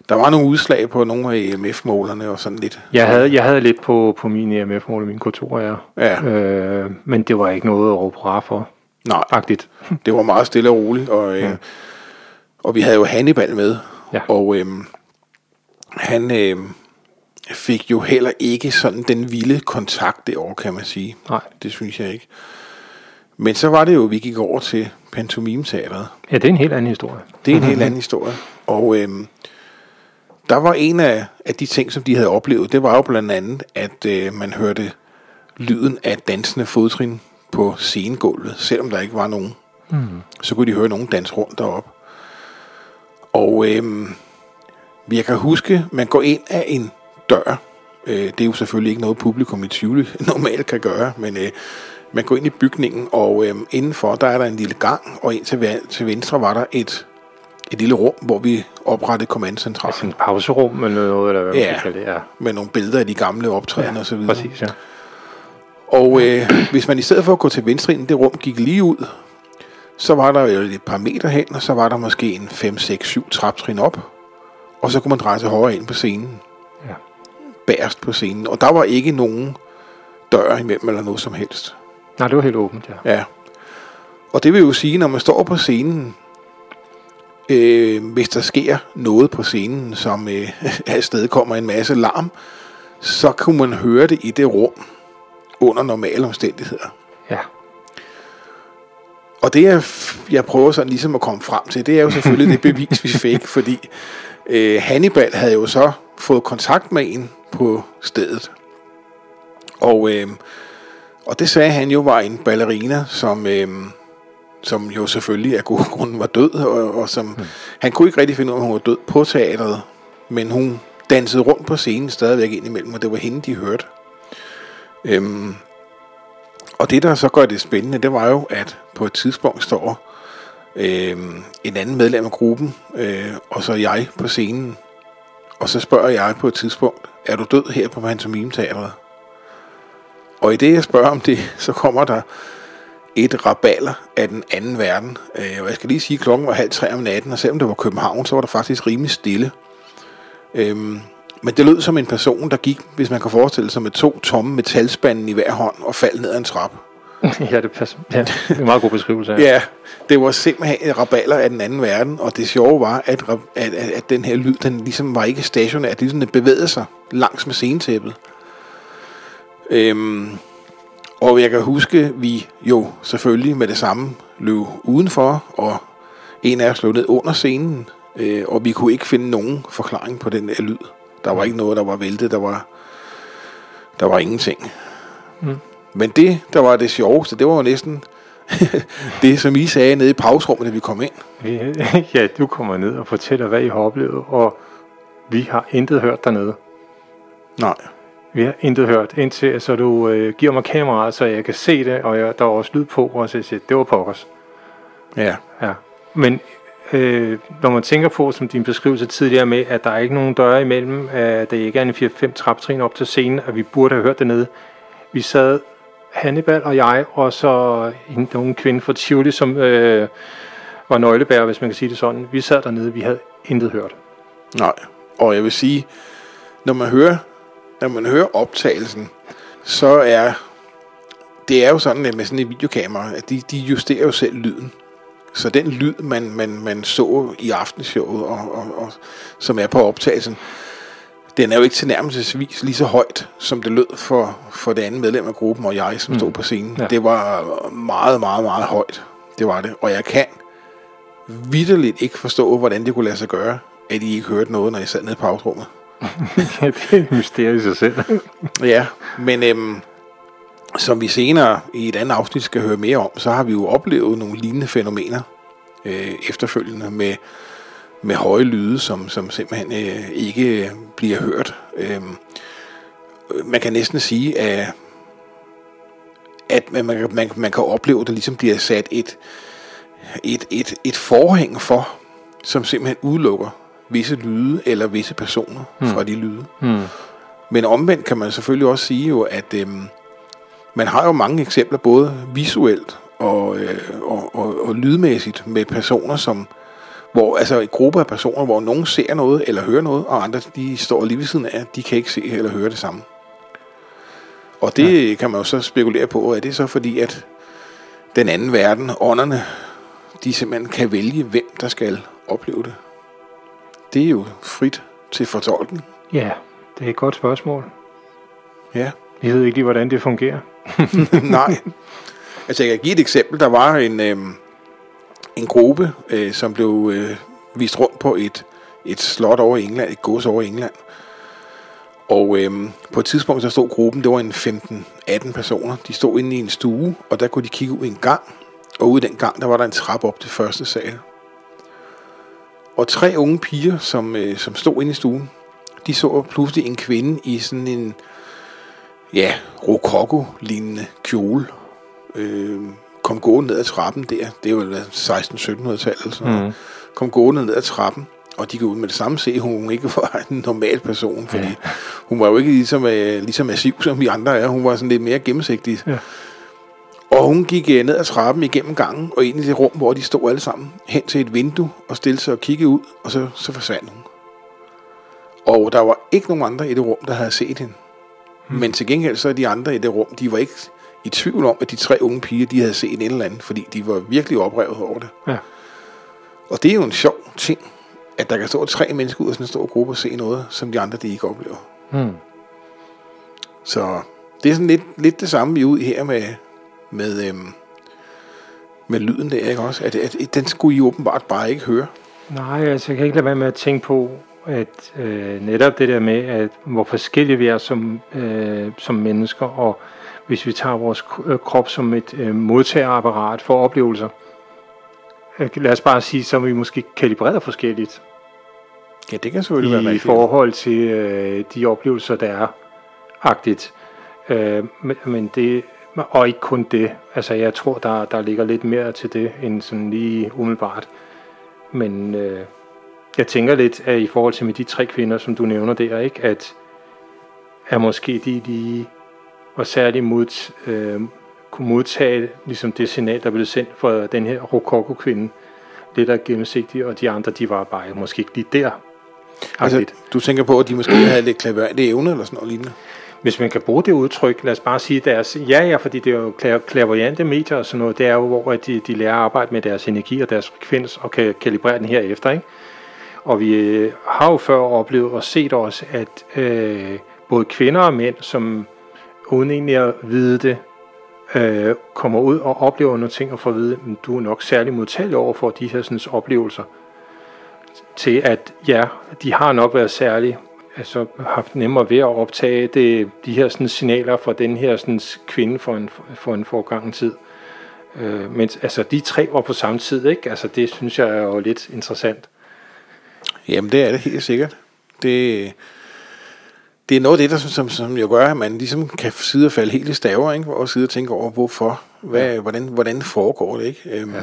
Der var nogle udslag på nogle af EMF-målerne og sådan lidt. Jeg havde, jeg havde lidt på, på min EMF-mål i min kontor, ja. Ja. Øh, men det var ikke noget at råbe hurra for. Nej, Agtigt. det var meget stille og roligt. Og, øh, Ja. og vi havde jo Hannibal med. Ja. Og øhm, han øh, fik jo heller ikke sådan den vilde kontakt derovre, kan man sige. Nej. Det synes jeg ikke. Men så var det jo, at vi gik over til Pantomime-teateret. Ja, det er en helt anden historie. Det er en helt anden historie. Og øhm, der var en af, af de ting, som de havde oplevet, det var jo blandt andet, at øh, man hørte lyden af dansende fodtrin på scenegulvet, selvom der ikke var nogen. Mm. Så kunne de høre nogen danse rundt derop. Og øhm, jeg kan huske, man går ind af en dør. Øh, det er jo selvfølgelig ikke noget publikum i Tivoli normalt kan gøre, men øh, man går ind i bygningen, og øh, indenfor der er der en lille gang, og ind til, til venstre var der et, et lille rum, hvor vi oprettede kommandocentralen. Sådan et pauserum eller noget, eller hvad man Ja. skal kalde det. Ja, med nogle billeder af de gamle optrædener og så videre. præcis, ja. Og øh, hvis man i stedet for at gå til venstre ind i det rum gik lige ud, så var der jo et par meter hen, og så var der måske en 5, 6, 7 traptrin op. Og så kunne man dreje til højre ind på scenen. Ja. Bærst på scenen. Og der var ikke nogen dør imellem eller noget som helst. Nej, det var helt åbent, ja. Ja. Og det vil jo sige, når man står på scenen, øh, hvis der sker noget på scenen, som øh, afsted kommer en masse larm, så kunne man høre det i det rum under normale omstændigheder. Ja, Og det, jeg, jeg prøver sådan ligesom at komme frem til, det er jo selvfølgelig det bevis, vi fik, fordi øh, Hannibal havde jo så fået kontakt med en på stedet. Og, øh, og det sagde han jo var en ballerina, som, øh, som jo selvfølgelig af gode grunde var død, og, og som, mm. han kunne ikke rigtig finde ud af, om hun var død på teatret, men hun dansede rundt på scenen stadigvæk indimellem, og det var hende, de hørte. Øhm, og det, der så gør det spændende, det var jo, at på et tidspunkt står øh, en anden medlem af gruppen, øh, og så jeg på scenen. Og så spørger jeg på et tidspunkt, er du død her på Pantomime-teatret? Og i det, jeg spørger om det, så kommer der et rabaler af den anden verden. Øh, og jeg skal lige sige, at klokken var halv tre om natten, og selvom det var København, så var der faktisk rimelig stille. Øhm, men det lød som en person, der gik, hvis man kan forestille sig, med to tomme metalspanden i hver hånd og faldt ned ad en trap. ja, det passer. Ja, det er en meget god beskrivelse. Ja. Ja, det var simpelthen rabaler af den anden verden, og det sjove var, at, at, at, at den her lyd, den ligesom var ikke stationær, det ligesom den bevægede sig langs med scenetæppet. Øhm, og jeg kan huske, vi jo selvfølgelig med det samme løb udenfor, og en af os lå ned under scenen, øh, og vi kunne ikke finde nogen forklaring på den der lyd. Der var ikke noget, der var væltet, der var, der var ingenting. Mm. Men det, der var det sjoveste, det var jo næsten det, som I sagde nede i pauserummet, da vi kom ind. Ja, du kommer ned og fortæller, hvad I har oplevet, og vi har intet hørt dernede. Nej. Vi har intet hørt, indtil så du øh, giver mig kameraet, så jeg kan se det, og jeg, der er også lyd på, og så siger, det var pokkers. Ja. Ja. Men øh, når man tænker på, som din beskrivelse tidligere med, at der er ikke nogen døre imellem, at det ikke er en 4-5 traptrin op til scenen, at vi burde have hørt det nede. Vi sad, Hannibal og jeg, og så en nogen kvinde fra Tivoli, som øh, var nøglebærer, hvis man kan sige det sådan. Vi sad dernede, vi havde intet hørt. Nej. Og jeg vil sige, når man hører, når man hører optagelsen, så er det er jo sådan med sådan et videokamera, at de, de justerer jo selv lyden. Så den lyd, man, man, man så i aftenshowet, og, og, og, som er på optagelsen, den er jo ikke tilnærmelsesvis lige så højt, som det lød for, for det andet medlem af gruppen og jeg, som mm. stod på scenen. Ja. Ja. Det var meget, meget, meget højt. Det var det. Og jeg kan vidderligt ikke forstå, hvordan det kunne lade sig gøre, at I ikke hørte noget, når I sad nede i pauserummet. Ja, det er et mysterie i sig selv. Ja, men øhm, som vi senere i et andet afsnit skal høre mere om, så har vi jo oplevet nogle lignende fænomener øh, efterfølgende med, med høje lyde, som, som simpelthen øh, ikke bliver hørt. Øhm, øh, man kan næsten sige, at, at man, man, man, man kan opleve, at der ligesom bliver sat et, et, et, et forhæng for, som simpelthen udelukker visse lyde eller visse personer hmm. fra de lyde. Hmm. Men omvendt kan man selvfølgelig også sige jo, at øhm, man har jo mange eksempler, både visuelt og, øh, og, og, og lydmæssigt, med personer, som hvor altså en gruppe af personer, hvor nogen ser noget eller hører noget, og andre de står lige ved siden af, de kan ikke se eller høre det samme. Og det ja. kan man jo så spekulere på, er det så fordi, at den anden verden, ånderne, de simpelthen kan vælge, hvem der skal opleve det. Det er jo frit til fortolkning. Ja, det er et godt spørgsmål. Ja. Vi ved ikke lige, hvordan det fungerer. Nej. Altså, jeg kan give et eksempel. Der var en, øh, en gruppe, øh, som blev øh, vist rundt på et, et slot over i England, et gods over i England. Og øh, på et tidspunkt, så stod gruppen, det var en 15-18 personer. De stod inde i en stue, og der kunne de kigge ud i en gang. Og ude i den gang, der var der en trap op til første sal. Og tre unge piger, som, øh, som stod inde i stuen, de så pludselig en kvinde i sådan en, ja, rokoko-lignende kjole. Øh, kom gående ned ad trappen der. Det jo 16-1700-tallet eller sådan noget. Mhm. Kom gående ned ad trappen. Og de kunne ud med det samme se, at hun ikke var en normal person, fordi Ja. hun var jo ikke ligesom, øh, ligesom massiv, som vi andre er. Hun var sådan lidt mere gennemsigtig. Ja. Og hun gik øh, ned ad trappen igennem gangen, og ind i det rum, hvor de stod alle sammen, hen til et vindue, og stillede sig og kiggede ud, og så, så forsvandt hun. Og der var ikke nogen andre i det rum, der havde set hende. Hmm. Men til gengæld så de andre i det rum, de var ikke i tvivl om, at de tre unge piger, de havde set en eller anden, fordi de var virkelig oprevet over det. Ja. Og det er jo en sjov ting, at der kan stå tre mennesker ud af sådan en stor gruppe og se noget, som de andre de ikke oplever. Hmm. Så det er sådan lidt, lidt det samme, vi er ude her med, med, øhm, med lyden der, ikke også? At, at, at den skulle I åbenbart bare ikke høre. Nej, altså jeg kan ikke lade være med at tænke på, at øh, netop det der med, at hvor forskellige vi er som, øh, som mennesker, og hvis vi tager vores øh, krop som et øh, modtagerapparat for oplevelser, øh, lad os bare sige, så vi måske kalibreret forskelligt Ja, det kan selvfølgelig være i forhold til øh, de oplevelser, der er agtigt. Øh, men, men det og ikke kun det. Altså, jeg tror, der, der ligger lidt mere til det, end sådan lige umiddelbart. Men øh, jeg tænker lidt, at i forhold til med de tre kvinder, som du nævner der, ikke, at, at måske de lige var særlig mod, øh, kunne modtage ligesom det signal, der blev sendt fra den her rokoko-kvinde, lidt der gennemsigtigt, og de andre, de var bare måske ikke lige der. Altså, du tænker på, at de måske havde lidt klaverende evne eller sådan noget lignende? Hvis man kan bruge det udtryk, lad os bare sige deres, ja ja, fordi det er jo klaverjante medier og sådan noget, det er jo, hvor de, de lærer at arbejde med deres energi og deres frekvens og kan kalibrere den herefter, ikke? Og vi øh, har jo før oplevet og set også, at øh, både kvinder og mænd, som uden egentlig at vide det, øh, kommer ud og oplever nogle ting og får at vide, at du er nok særlig modtagelig over for de her sådan, oplevelser. Til at ja, de har nok været særlig altså, haft nemmere ved at optage det, de her sådan, signaler fra den her sådan, kvinde for en, for en forgangen tid. Øh, men altså, de tre var på samme tid, ikke? Altså, det synes jeg er jo lidt interessant. Jamen, det er det helt sikkert. Det, det er noget af det, der, som, som jo gør, at man ligesom kan sidde og falde helt i staver, ikke? og sidde og tænke over, hvorfor, hvad, ja. hvordan, hvordan foregår det. Ikke? Øhm, ja.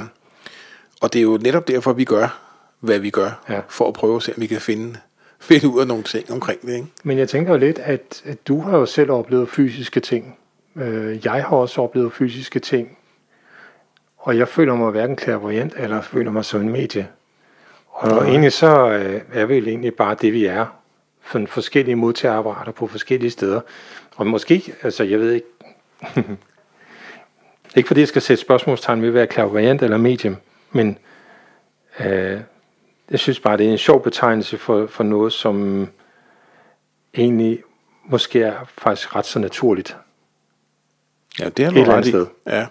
Og det er jo netop derfor, vi gør, hvad vi gør, ja. for at prøve at se, om vi kan finde, finde ud af nogle ting omkring det. Ikke? Men jeg tænker jo lidt, at, at du har jo selv oplevet fysiske ting. Øh, jeg har også oplevet fysiske ting. Og jeg føler mig hverken klærvoyant, eller føler mig som en medie. Og ja. egentlig så øh, er vi egentlig bare det, vi er sådan forskellige modtagerapparater på forskellige steder. Og måske, altså jeg ved ikke, ikke fordi jeg skal sætte spørgsmålstegn ved at være klaverant eller medium, men øh, jeg synes bare, det er en sjov betegnelse for, for noget, som egentlig måske er faktisk ret så naturligt. Ja, det er noget ret i. Ja,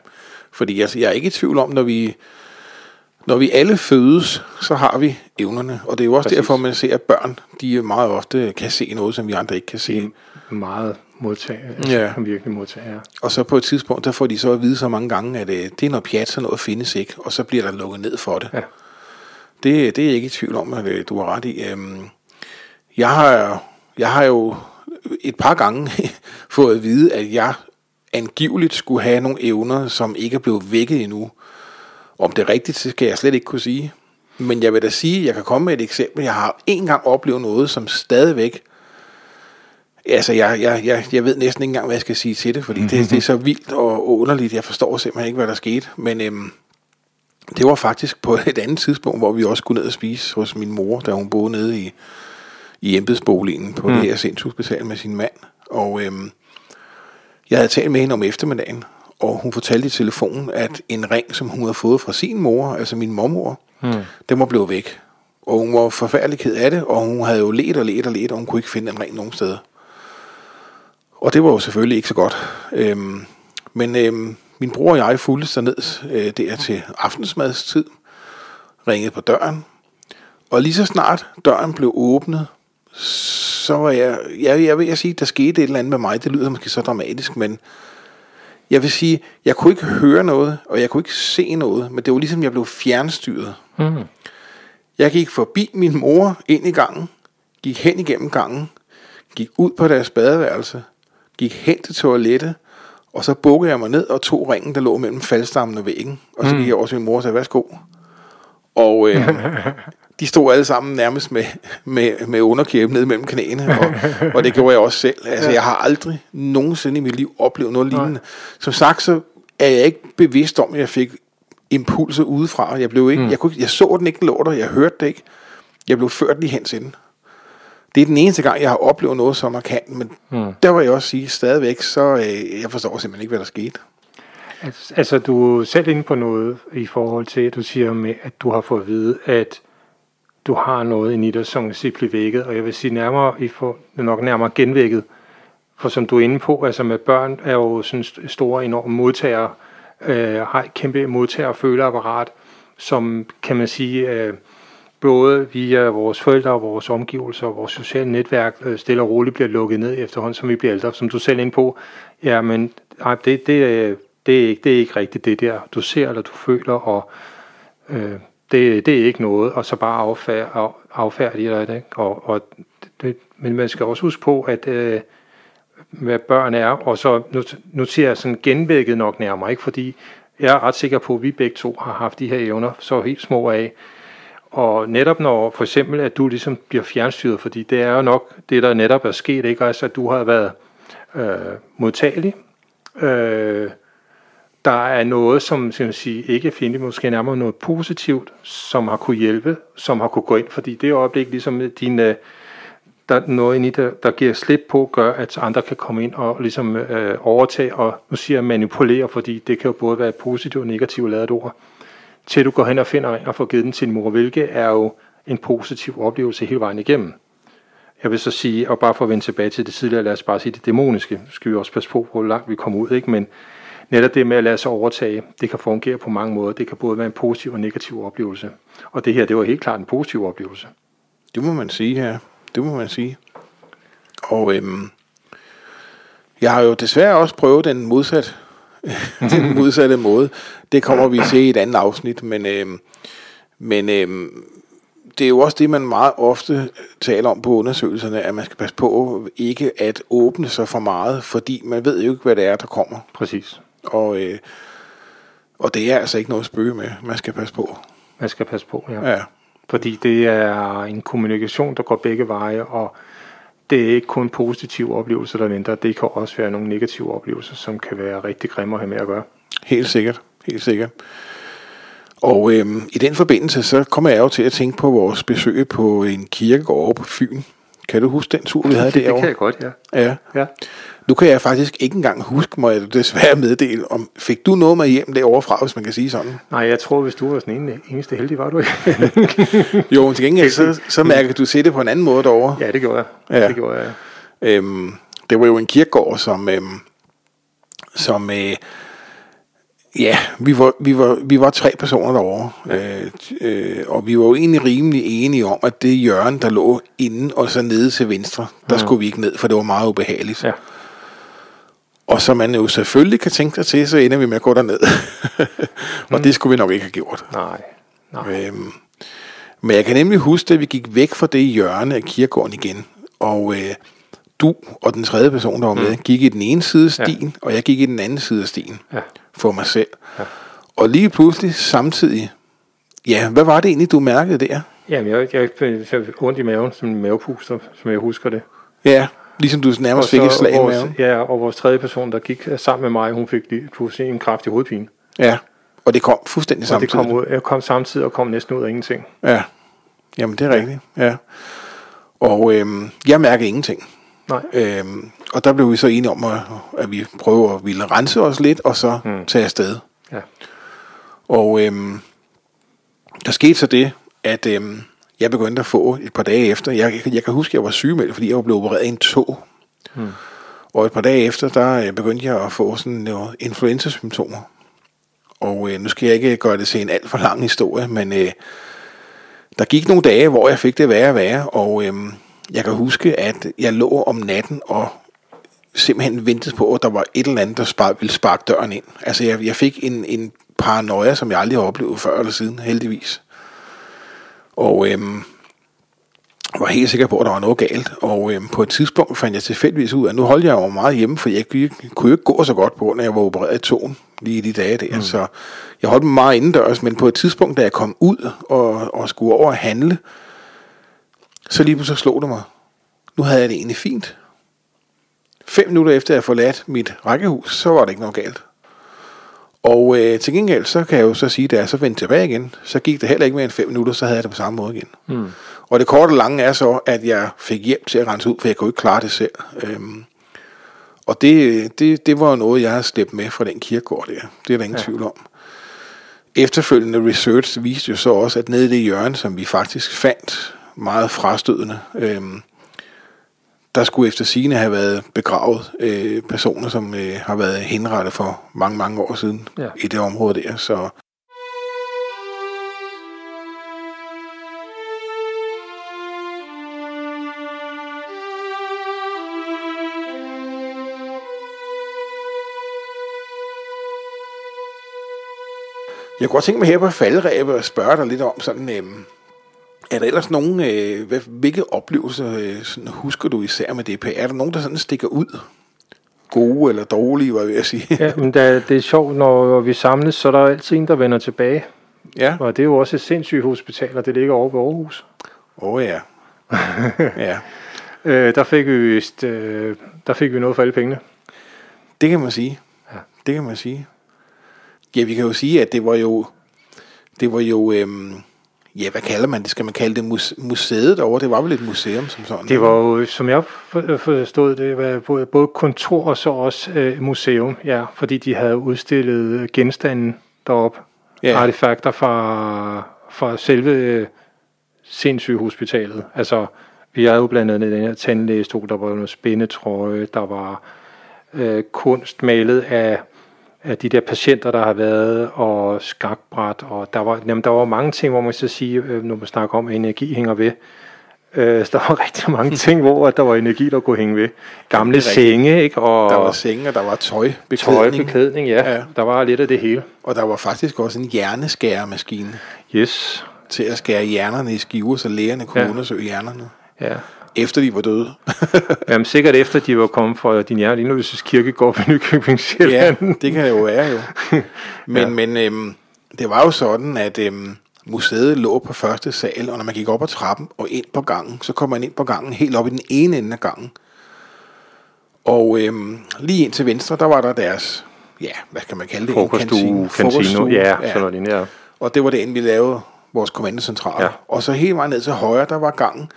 fordi jeg, jeg er ikke i tvivl om, når vi når vi alle fødes, så har vi evnerne. Og det er jo også Præcis. derfor, man ser, at børn de meget ofte kan se noget, som vi andre ikke kan se. Meget modtage, altså ja. kan virkelig modtage, ja. Og så på et tidspunkt, der får de så at vide så mange gange, at øh, det er noget pjat, så noget findes ikke, og så bliver der lukket ned for det. Ja. Det, det er jeg ikke i tvivl om, at øh, du har ret i. Øhm, jeg, har, jeg har jo et par gange fået at vide, at jeg angiveligt skulle have nogle evner, som ikke er blevet vækket endnu. Om det er rigtigt, så skal jeg slet ikke kunne sige. Men jeg vil da sige, at jeg kan komme med et eksempel. Jeg har en gang oplevet noget, som stadigvæk... Altså, jeg, jeg, jeg, jeg ved næsten ikke engang, hvad jeg skal sige til det, fordi mm-hmm. det, det er så vildt og underligt. Jeg forstår simpelthen ikke, hvad der skete. Men øhm, det var faktisk på et andet tidspunkt, hvor vi også skulle ned og spise hos min mor, da hun boede nede i, i embedsboligen på mm. det her sindssygshospital med sin mand. Og øhm, jeg havde talt med hende om eftermiddagen, og hun fortalte i telefonen, at en ring, som hun havde fået fra sin mor, altså min mormor, mm. den var blevet væk. Og hun var forfærdelig ked af det, og hun havde jo let og let og let, og hun kunne ikke finde en ring nogen steder. Og det var jo selvfølgelig ikke så godt. Øhm, men øhm, min bror og jeg fulgte sig ned øh, der til aftensmadstid, ringede på døren, og lige så snart døren blev åbnet, så var jeg, jeg, jeg vil sige, der skete et eller andet med mig, det lyder måske så dramatisk, men jeg vil sige, jeg kunne ikke høre noget, og jeg kunne ikke se noget, men det var ligesom, jeg blev fjernstyret. Mm. Jeg gik forbi min mor ind i gangen, gik hen igennem gangen, gik ud på deres badeværelse, gik hen til toilettet, og så bukkede jeg mig ned og tog ringen, der lå mellem faldstammen og væggen. Og så gik jeg over til min mor og sagde, værsgo. Og øh, de stod alle sammen nærmest med, med, med underkæben ned mellem knæene, og, og det gjorde jeg også selv. Altså, jeg har aldrig nogensinde i mit liv oplevet noget lignende. Nej. Som sagt, så er jeg ikke bevidst om, at jeg fik impulser udefra. Jeg, blev ikke, mm. jeg, kunne, jeg så den ikke, lå der, jeg hørte det ikke. Jeg blev ført lige hen til den. Det er den eneste gang, jeg har oplevet noget så markant, men mm. der var jeg også sige stadigvæk, så øh, jeg forstår simpelthen ikke, hvad der skete. Altså, du er selv inde på noget i forhold til, at du siger med, at du har fået at vide, at du har noget i dig, som kan blive vækket, og jeg vil sige nærmere, I får nok nærmere genvækket. For som du er inde på, altså med børn er jo sådan store, enorme modtagere, øh, har et kæmpe modtager- og føleapparat, som kan man sige, øh, både via vores forældre og vores omgivelser og vores sociale netværk øh, stille og roligt bliver lukket ned efterhånden, som vi bliver ældre. Som du selv ind på, ja, men ej, det, det, øh, det, er ikke, det er ikke rigtigt det der, du ser eller du føler, og øh, det, det er ikke noget, og så bare affærdige affærdige det. Ikke? Og, og det, men man skal også huske på, at øh, hvad børn er, og så nu noterer jeg sådan genvækket nok nærmere, ikke? fordi jeg er ret sikker på, at vi begge to har haft de her evner så helt små af. Og netop når for eksempel, at du ligesom bliver fjernstyret, fordi det er jo nok det, der netop er sket, ikke? Altså, at du har været øh, modtagelig. Øh, der er noget, som skal man sige, ikke finde måske nærmere noget positivt, som har kunne hjælpe, som har kunne gå ind, fordi det øjeblik, ligesom din, øh, der er noget inde i der, der giver slip på, gør, at andre kan komme ind og ligesom øh, overtage, og nu siger jeg manipulere, fordi det kan jo både være et positivt og negativt lavet ord, til du går hen og finder en og får givet den til din mor, hvilket er jo en positiv oplevelse hele vejen igennem. Jeg vil så sige, og bare for at vende tilbage til det tidligere, lad os bare sige det dæmoniske, nu skal vi også passe på, hvor langt vi kommer ud, ikke? men netop det med at lade sig overtage, det kan fungere på mange måder. Det kan både være en positiv og negativ oplevelse. Og det her, det var helt klart en positiv oplevelse. Det må man sige, ja. Det må man sige. Og øhm, jeg har jo desværre også prøvet den modsat, den modsatte måde. Det kommer vi til i et andet afsnit, men, øhm, men øhm, det er jo også det, man meget ofte taler om på undersøgelserne, at man skal passe på ikke at åbne sig for meget, fordi man ved jo ikke, hvad det er, der kommer. Præcis. Og, øh, og det er altså ikke noget at spøge med. Man skal passe på. Man skal passe på, ja. Ja. Fordi det er en kommunikation, der går begge veje, og det er ikke kun positive oplevelser, der venter. Det kan også være nogle negative oplevelser, som kan være rigtig grimme at have med at gøre. Helt sikkert. Helt sikkert. Og øhm, i den forbindelse, så kommer jeg jo til at tænke på vores besøg på en kirkegård på Fyn. Kan du huske den tur, vi havde derovre? Det kan jeg godt, ja. Ja. ja. Nu kan jeg faktisk ikke engang huske, må jeg desværre meddele, om fik du noget med hjem derovre fra, hvis man kan sige sådan? Nej, jeg tror, hvis du var den ene, eneste heldig, var du ikke? jo, til gengæld, så, så mærker du se det på en anden måde derovre. Ja, det gjorde jeg. Ja. Det gjorde jeg. Øhm, det var jo en kirkegård, som, øhm, som øh, ja, vi var, vi, var, vi var tre personer derovre, ja. øh, øh, og vi var jo egentlig rimelig enige om, at det hjørne, der lå inde og så nede til venstre, der mm. skulle vi ikke ned, for det var meget ubehageligt. Ja. Og så man jo selvfølgelig kan tænke sig til, så ender vi med at gå derned. og mm. det skulle vi nok ikke have gjort. Nej. Nej. Øhm, men jeg kan nemlig huske, at vi gik væk fra det hjørne af kirkegården igen. Og øh, du og den tredje person, der var med, mm. gik i den ene side af stien, ja. og jeg gik i den anden side af stien. Ja. For mig selv. Ja. Og lige pludselig samtidig, ja, hvad var det egentlig, du mærkede der? Jamen, jeg, jeg, jeg, ondt i maven, som en mavepuster, som jeg husker det. Ja, Ligesom du nærmest fik et slag vores, i maven. Ja, og vores tredje person, der gik sammen med mig, hun fik lige pludselig en kraftig hovedpine. Ja, og det kom fuldstændig og samtidig. det kom, ud, jeg kom samtidig og kom næsten ud af ingenting. Ja, jamen det er rigtigt, ja. Og øhm, jeg mærkede ingenting. Nej. Øhm, og der blev vi så enige om, at, at vi prøver at ville rense os lidt, og så mm. tage afsted. Ja. Og øhm, der skete så det, at øhm, jeg begyndte at få et par dage efter, jeg, jeg kan huske, at jeg var sygemeldt, fordi jeg var blevet opereret i en tog. Hmm. Og et par dage efter, der øh, begyndte jeg at få sådan noget influenza-symptomer. Og øh, nu skal jeg ikke gøre det til en alt for lang historie, men øh, der gik nogle dage, hvor jeg fik det værre og værre, og øh, jeg kan huske, at jeg lå om natten og simpelthen ventede på, at der var et eller andet, der spar- ville sparke døren ind. Altså jeg, jeg fik en, en paranoia, som jeg aldrig har oplevet før eller siden, heldigvis. Og øhm, var helt sikker på, at der var noget galt. Og øhm, på et tidspunkt fandt jeg tilfældigvis ud af, at nu holdt jeg jo meget hjemme, for jeg kunne, kunne jo ikke gå så godt på at jeg var opereret i togen lige i de dage der. Mm. Så jeg holdt mig meget indendørs, men på et tidspunkt, da jeg kom ud og, og skulle over og handle, så lige pludselig slog det mig. Nu havde jeg det egentlig fint. Fem minutter efter, jeg forladt mit rækkehus, så var det ikke noget galt. Og øh, til gengæld, så kan jeg jo så sige, at da jeg så vendte tilbage igen, så gik det heller ikke mere end fem minutter, så havde jeg det på samme måde igen. Mm. Og det korte og lange er så, at jeg fik hjælp til at rense ud, for jeg kunne ikke klare det selv. Øhm, og det, det, det var noget, jeg har slæbt med fra den kirkegård der. Det er der ingen ja. tvivl om. Efterfølgende research viste jo så også, at nede i det hjørne, som vi faktisk fandt meget frastødende, øhm, der skulle efter sine have været begravet øh, personer, som øh, har været henrettet for mange, mange år siden Ja. i det område der. Så Jeg kunne godt tænke mig her på faldrebet og spørge dig lidt om sådan, øhm, er der ellers nogen, øh, hvad, hvilke oplevelser øh, sådan, husker du især med DP? Er der nogen, der sådan stikker ud? gode eller dårlige, var jeg ved at sige. Ja, men da, det er sjovt, når vi samles, så er der altid en, der vender tilbage. ja. Og det er jo også et sindssygt hospital, og det ligger over ved Aarhus. Åh oh, ja. ja, Øh, der, fik vi vist, øh, der fik vi noget for alle pengene. det kan man sige. Ja. Det kan man sige. Ja, vi kan jo sige, at det var jo, det var jo, øhm, ja, hvad kalder man det? Skal man kalde det mus- museet derovre? Det var vel et museum som sådan. Det var jo, som jeg for- forstod det, var både, både kontor og så også øh, museum, ja, fordi de havde udstillet genstande deroppe. Ja. Artefakter fra, fra selve øh, sindssygehospitalet. Altså, vi havde jo blandt andet den her tandlægestol, der var noget spændetrøje, der var øh, kunst malet af, af de der patienter, der har været, og skakbræt, og der var, jamen, der var mange ting, hvor man så sige, øh, når man snakker om, at energi hænger ved, Øh, der var rigtig mange ting, hvor at der var energi, der kunne hænge ved. Gamle senge, ikke? Og Der var senge, og der var tøj, tøj, beklædning, beklædning, ja. Ja. Der var lidt af det hele. og der var faktisk også en hjerneskæremaskine Yes. til at skære hjernerne i skiver, så lægerne kunne. Ja. undersøge hjernerne, Ja. Efter de var døde. Jamen sikkert efter, de var kommet fra din hjerneindløses kirkegård ved Nykøbing ja, Sjælland. det kan det jo være jo. Men, ja. Ja. men øhm, det var jo sådan, at øhm, museet lå på første sal, og når man gik op ad trappen og ind på gangen, så kom man ind på gangen helt op i den ene ende af gangen. Og øhm, lige ind til venstre, der var der deres, ja, hvad kan man kalde det? Frokoststue, kantino, Frokoststue, ja, sådan noget ja. Og det var det, vi lavede vores kommandocentral. Ja. Ja. Og så helt vejen ned til højre, der var gangen,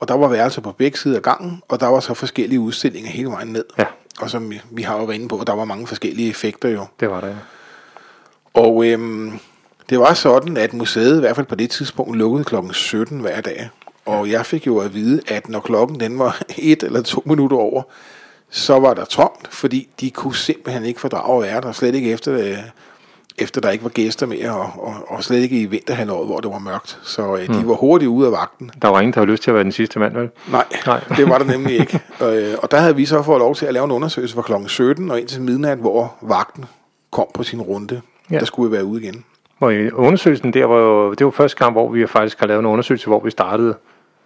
og der var værelser på begge sider af gangen, og der var så forskellige udstillinger hele vejen ned. Ja. Og som vi, vi har jo været inde på, der var mange forskellige effekter jo. Det var der, ja. Og øhm, det var sådan, at museet i hvert fald på det tidspunkt lukkede klokken 17 hver dag. Og jeg fik jo at vide, at når klokken den var et eller to minutter over, så var der tomt, fordi de kunne simpelthen ikke fordrage at være der, slet ikke efter, øh, efter der ikke var gæster mere, og, og, og slet ikke i vinterhalvåret, hvor det var mørkt. Så øh, de var hurtigt ude af vagten. Der var ingen, der havde lyst til at være den sidste mand, vel? Nej, Nej. det var der nemlig ikke. Øh, og der havde vi så fået lov til at lave en undersøgelse fra klokken 17 og indtil midnat, hvor vagten kom på sin runde. Ja. Ja. Der skulle vi være ude igen. Og undersøgelsen der var jo, det var første gang, hvor vi faktisk har lavet en undersøgelse, hvor vi startede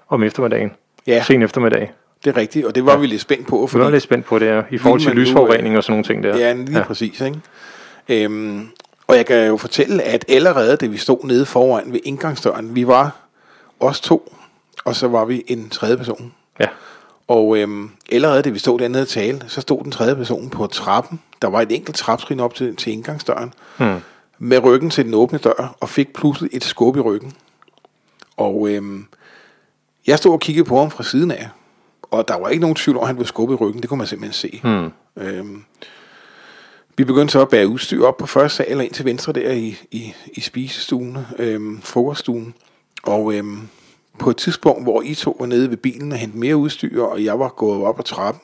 om eftermiddagen. Ja. Sen eftermiddag. Det er rigtigt, og det var ja. vi lidt spændt på, Vi fordi var lidt spændt på det her, i forhold til lysforurening og sådan nogle ting der. Ja, lige ja. præcis. Ikke? Øhm, og jeg kan jo fortælle, at allerede da vi stod nede foran ved indgangsdøren, vi var os to, og så var vi en tredje person. ja. Og øhm, allerede da vi stod dernede og tale, så stod den tredje person på trappen. Der var et enkelt traptrin op til, til indgangsdøren. Hmm. Med ryggen til den åbne dør, og fik pludselig et skub i ryggen. Og øhm, jeg stod og kiggede på ham fra siden af. Og der var ikke nogen tvivl om, at han blev skubbet i ryggen. Det kunne man simpelthen se. Hmm. Øhm, vi begyndte så at bære udstyr op på første sal og ind til venstre der i, i, i spisestuen, øhm, frokoststuen. Og øhm, på et tidspunkt, hvor I to var nede ved bilen og hentede mere udstyr, og jeg var gået op ad trappen,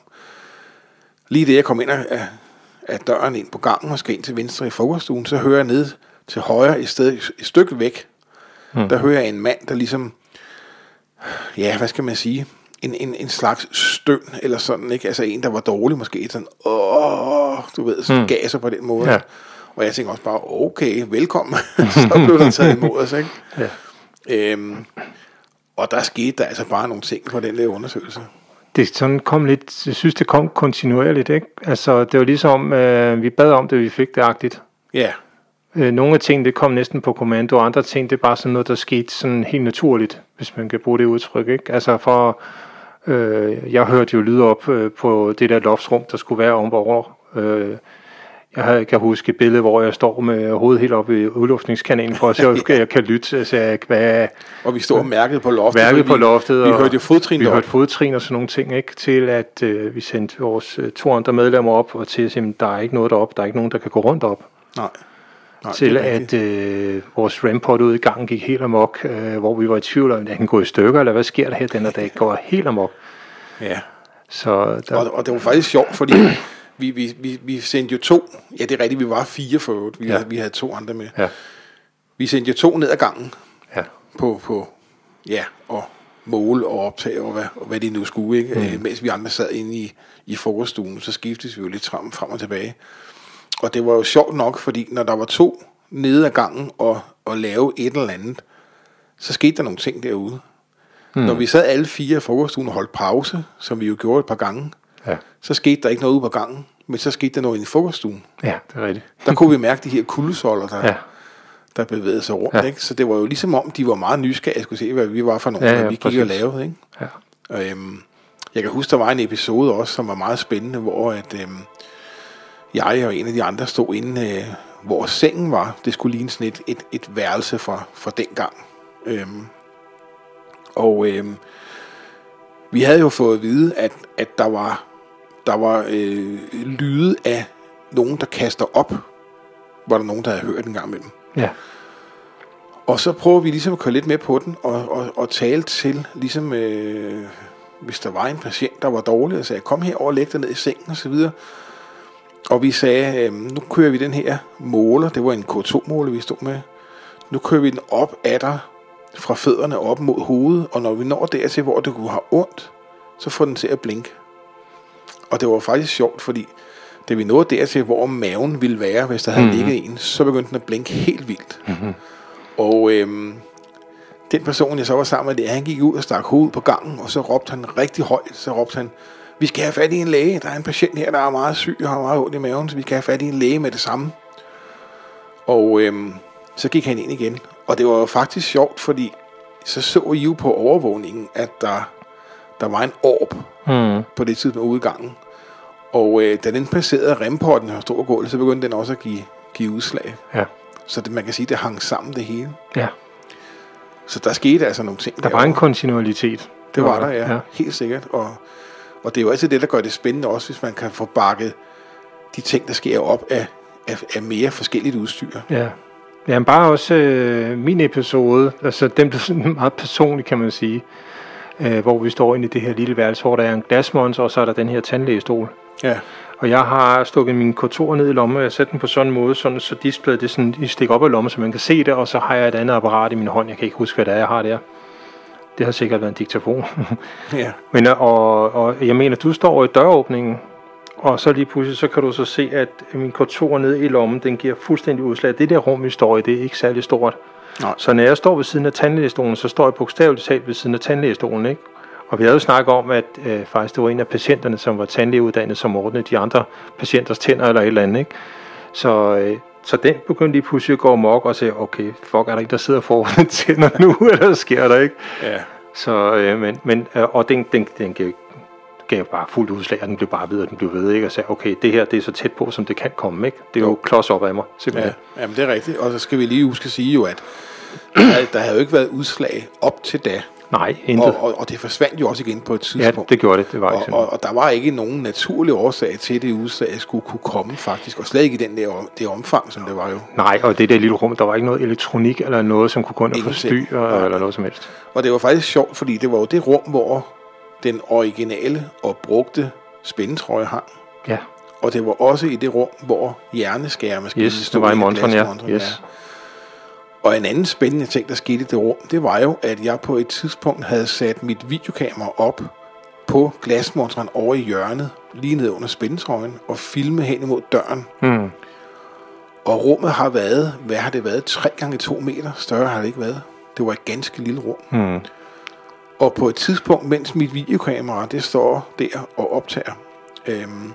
lige da jeg kom ind af, af, af døren ind på gangen og skal ind til venstre i frokoststuen, så hører jeg ned til højre et, sted, et stykke væk, mm. der hører jeg en mand, der ligesom, ja, hvad skal man sige, en, en, en slags støn eller sådan, ikke? Altså en, der var dårlig måske, sådan, åh, du ved, mm. gav sig på den måde. Ja. Og jeg tænkte også bare, okay, velkommen. så blev der taget imod os, ikke? Ja. Øhm, og der skete der altså bare nogle ting på den der undersøgelse. Det sådan kom lidt, jeg synes, det kom kontinuerligt, ikke? Altså, det var ligesom, øh, vi bad om det, vi fik det agtigt. Ja, Øh, nogle af tingene, det kom næsten på kommando, og andre ting, det er bare sådan noget, der skete sådan helt naturligt, hvis man kan bruge det udtryk, ikke? Altså, for, øh, jeg hørte jo lyde op øh, på det der loftsrum, der skulle være ombord. Øh, jeg kan huske et billede, hvor jeg står med hovedet helt oppe i udluftningskanalen, for at se, om jeg kan lytte, altså, hvad, og vi stod og mærkede på loftet. værket for på loftet. Vi og hørte jo fodtrin Vi hørte fodtrin og sådan nogle ting, ikke? Til at øh, vi sendte vores øh, to andre medlemmer op, og til at sige, der er ikke noget derop, der er ikke nogen, der kan gå rundt op. Nej. Nej, til at øh, vores ramport ude i gangen gik helt amok, øh, hvor vi var i tvivl om, at den går i stykker, eller hvad sker der her den her dag, går helt amok. Ja. Så der, Og, og det var faktisk sjovt, fordi vi, vi, vi, vi sendte jo to, ja det er rigtigt, vi var fire for øvrigt, vi, ja. Havde, vi havde to andre med. ja, Vi sendte jo to ned ad gangen ja, på, på ja, og måle og optage, og hvad, og hvad de nu skulle, ikke? Mm. mens vi andre sad inde i, i frokoststuen, så skiftes vi jo lidt frem, frem og tilbage. Og det var jo sjovt nok, fordi når der var to nede ad gangen og, og lave et eller andet, så skete der nogle ting derude. Mm. Når vi sad alle fire i frokoststuen og holdt pause, som vi jo gjorde et par gange, så skete der ikke noget ude på gangen. men så skete der noget i frokoststuen. Ja, det er rigtigt. Der kunne vi mærke de her kuldesolder, der, Ja, der bevægede sig rundt. Ja. Ikke? Så det var jo ligesom om, de var meget nysgerrige, skulle se, hvad vi var for nogle, Ja, ja, vi gik præcis. og lavede. Ikke? ja. Og, øhm, jeg kan huske, der var en episode også, som var meget spændende, hvor at, øhm, jeg og en af de andre stod inde, øh, hvor sengen var. Det skulle ligne sådan et, et, et værelse fra, fra den gang. Øhm, og øhm, vi havde jo fået at vide, at, at der var, der var øh, lyde af nogen, der kaster op. Var der nogen, der havde hørt en gang med dem. ja. Og så prøver vi ligesom at køre lidt med på den, og, og, og tale til, ligesom øh, hvis der var en patient, der var dårlig, og sagde, kom her og læg dig ned i sengen og så videre. Og vi sagde, øh, nu kører vi den her måler, det var en K2-måler, vi stod med. Nu kører vi den op af dig, fra fødderne op mod hovedet, og når vi når dertil, hvor det kunne have ondt, så får den til at blinke. Og det var faktisk sjovt, fordi da vi nåede dertil, hvor maven ville være, hvis der havde mm-hmm. ligget en, så begyndte den at blinke helt vildt. Mm-hmm. Og øhm, den person, jeg så var sammen med, det, han gik ud og stak hovedet på gangen, og så råbte han rigtig højt, så råbte han, vi skal have fat i en læge, der er en patient her, der er meget syg og har meget ondt i maven, så vi skal have fat i en læge med det samme. Og øhm, så gik han ind igen, og det var faktisk sjovt, fordi så så I jo på overvågningen, at der, der var en orb Mm. på det tidspunkt ude i gangen. Og øh, da den passerede remporten og stod gulvet, så begyndte den også at give, give udslag. Ja. Så det, man kan sige, det hang sammen det hele. ja. Så der skete altså nogle ting. Der var derovre. en kontinuitet. Det var der, ja. ja. Helt sikkert. Og, og det er jo altid det, der gør det spændende også, hvis man kan få bakket de ting, der sker op af, af, af mere forskelligt udstyr. Ja. Ja, men bare også øh, min episode, altså den blev sådan meget personlig, kan man sige, øh, hvor vi står inde i det her lille værelse, hvor der er en glasmonster, og så er der den her tandlægestol. Ja, Og jeg har stukket min K2 ned i lommen, og jeg sætter den på sådan en måde, sådan, så displayet det sådan, I stikker op i lommen, så man kan se det, og så har jeg et andet apparat i min hånd. Jeg kan ikke huske, hvad det er, jeg har der. Det har sikkert været en diktafon. ja, Men øh, og, og jeg mener, du står i døråbningen, og så lige pludselig, så kan du så se, at min K2 nede i lommen, den giver fuldstændig udslag. Det der rum, vi står i, det er ikke særlig stort. Nej. Så når jeg står ved siden af tandlægestolen, så står jeg bogstaveligt talt ved siden af tandlægestolen, ikke? Og vi havde jo snakket om, at øh, faktisk det var en af patienterne, som var tandlægeuddannet, som ordnede de andre patienters tænder eller et eller andet, ikke? Så, øh, så den begyndte lige pludselig at gå amok og sige, okay, fuck, er der ikke, der sidder foran tænder nu, eller sker der, ikke? ja. Så, øh, men, men, øh, og den, den, den gav, gav bare fuldt udslag, og den blev bare ved, og den blev ved, ikke? Og sagde, okay, det her, det er så tæt på, som det kan komme, ikke? Det er jo, Jo. klods op af mig, simpelthen. ja. Jamen, det er rigtigt. Og så skal vi lige huske at sige jo, at der, havde- der havde jo ikke været udslag op til da. Nej, intet. Og, og, og det forsvandt jo også igen på et ja, tidspunkt. det gjorde det. Det var og, og, og der var ikke nogen naturlig årsag til, at det udslag skulle kunne komme faktisk. Og slet ikke i den der, det omfang, som det var jo. Nej, og det der lille rum, der var ikke noget elektronik eller noget, som kunne gå ind og forstyrre Nej. eller noget som helst. Og det var faktisk sjovt, fordi det var jo det rum, hvor den originale og brugte spændetrøje hang. Ja, Og det var også i det rum, hvor hjerneskæremaskinen yes, det var i Montron, ja. Yes. Og en anden spændende ting, der skete i det rum, det var jo, at jeg på et tidspunkt havde sat mit videokamera op på glasmontren over i hjørnet, lige ned under spændetrøjen, og filme hen imod døren. Mm. Og rummet har været, hvad har det været, 3 gange 2 meter, større har det ikke været. Det var et ganske lille rum. Mm. Og på et tidspunkt, mens mit videokamera, det står der og optager, øhm,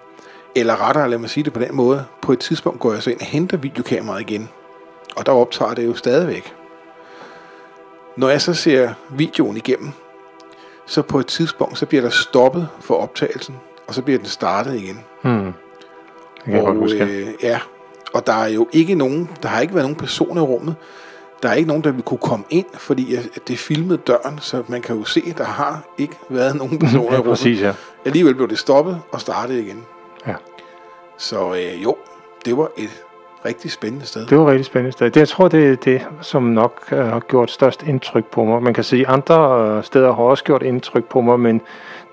eller rettere, lad mig sige det på den måde, på et tidspunkt går jeg så ind og henter videokameraet igen, og der optager det jo stadigvæk. Når jeg så ser videoen igennem, så på et tidspunkt, så bliver der stoppet for optagelsen, og så bliver den startet igen. Mm. Det kan jeg godt huske. øh, ja, og der er jo ikke nogen, der har ikke været nogen personer i rummet. Der er ikke nogen, der vil kunne komme ind, fordi at det filmede døren, så man kan jo se, at der har ikke været nogen personer i Ja, rummet. præcis, ja. Alligevel blev det stoppet og startet igen. Ja. Så øh, jo, det var et rigtig spændende sted. Det var rigtig spændende sted. Det, jeg tror, det er det, som nok øh, har gjort størst indtryk på mig. Man kan sige, at andre øh, steder har også gjort indtryk på mig, men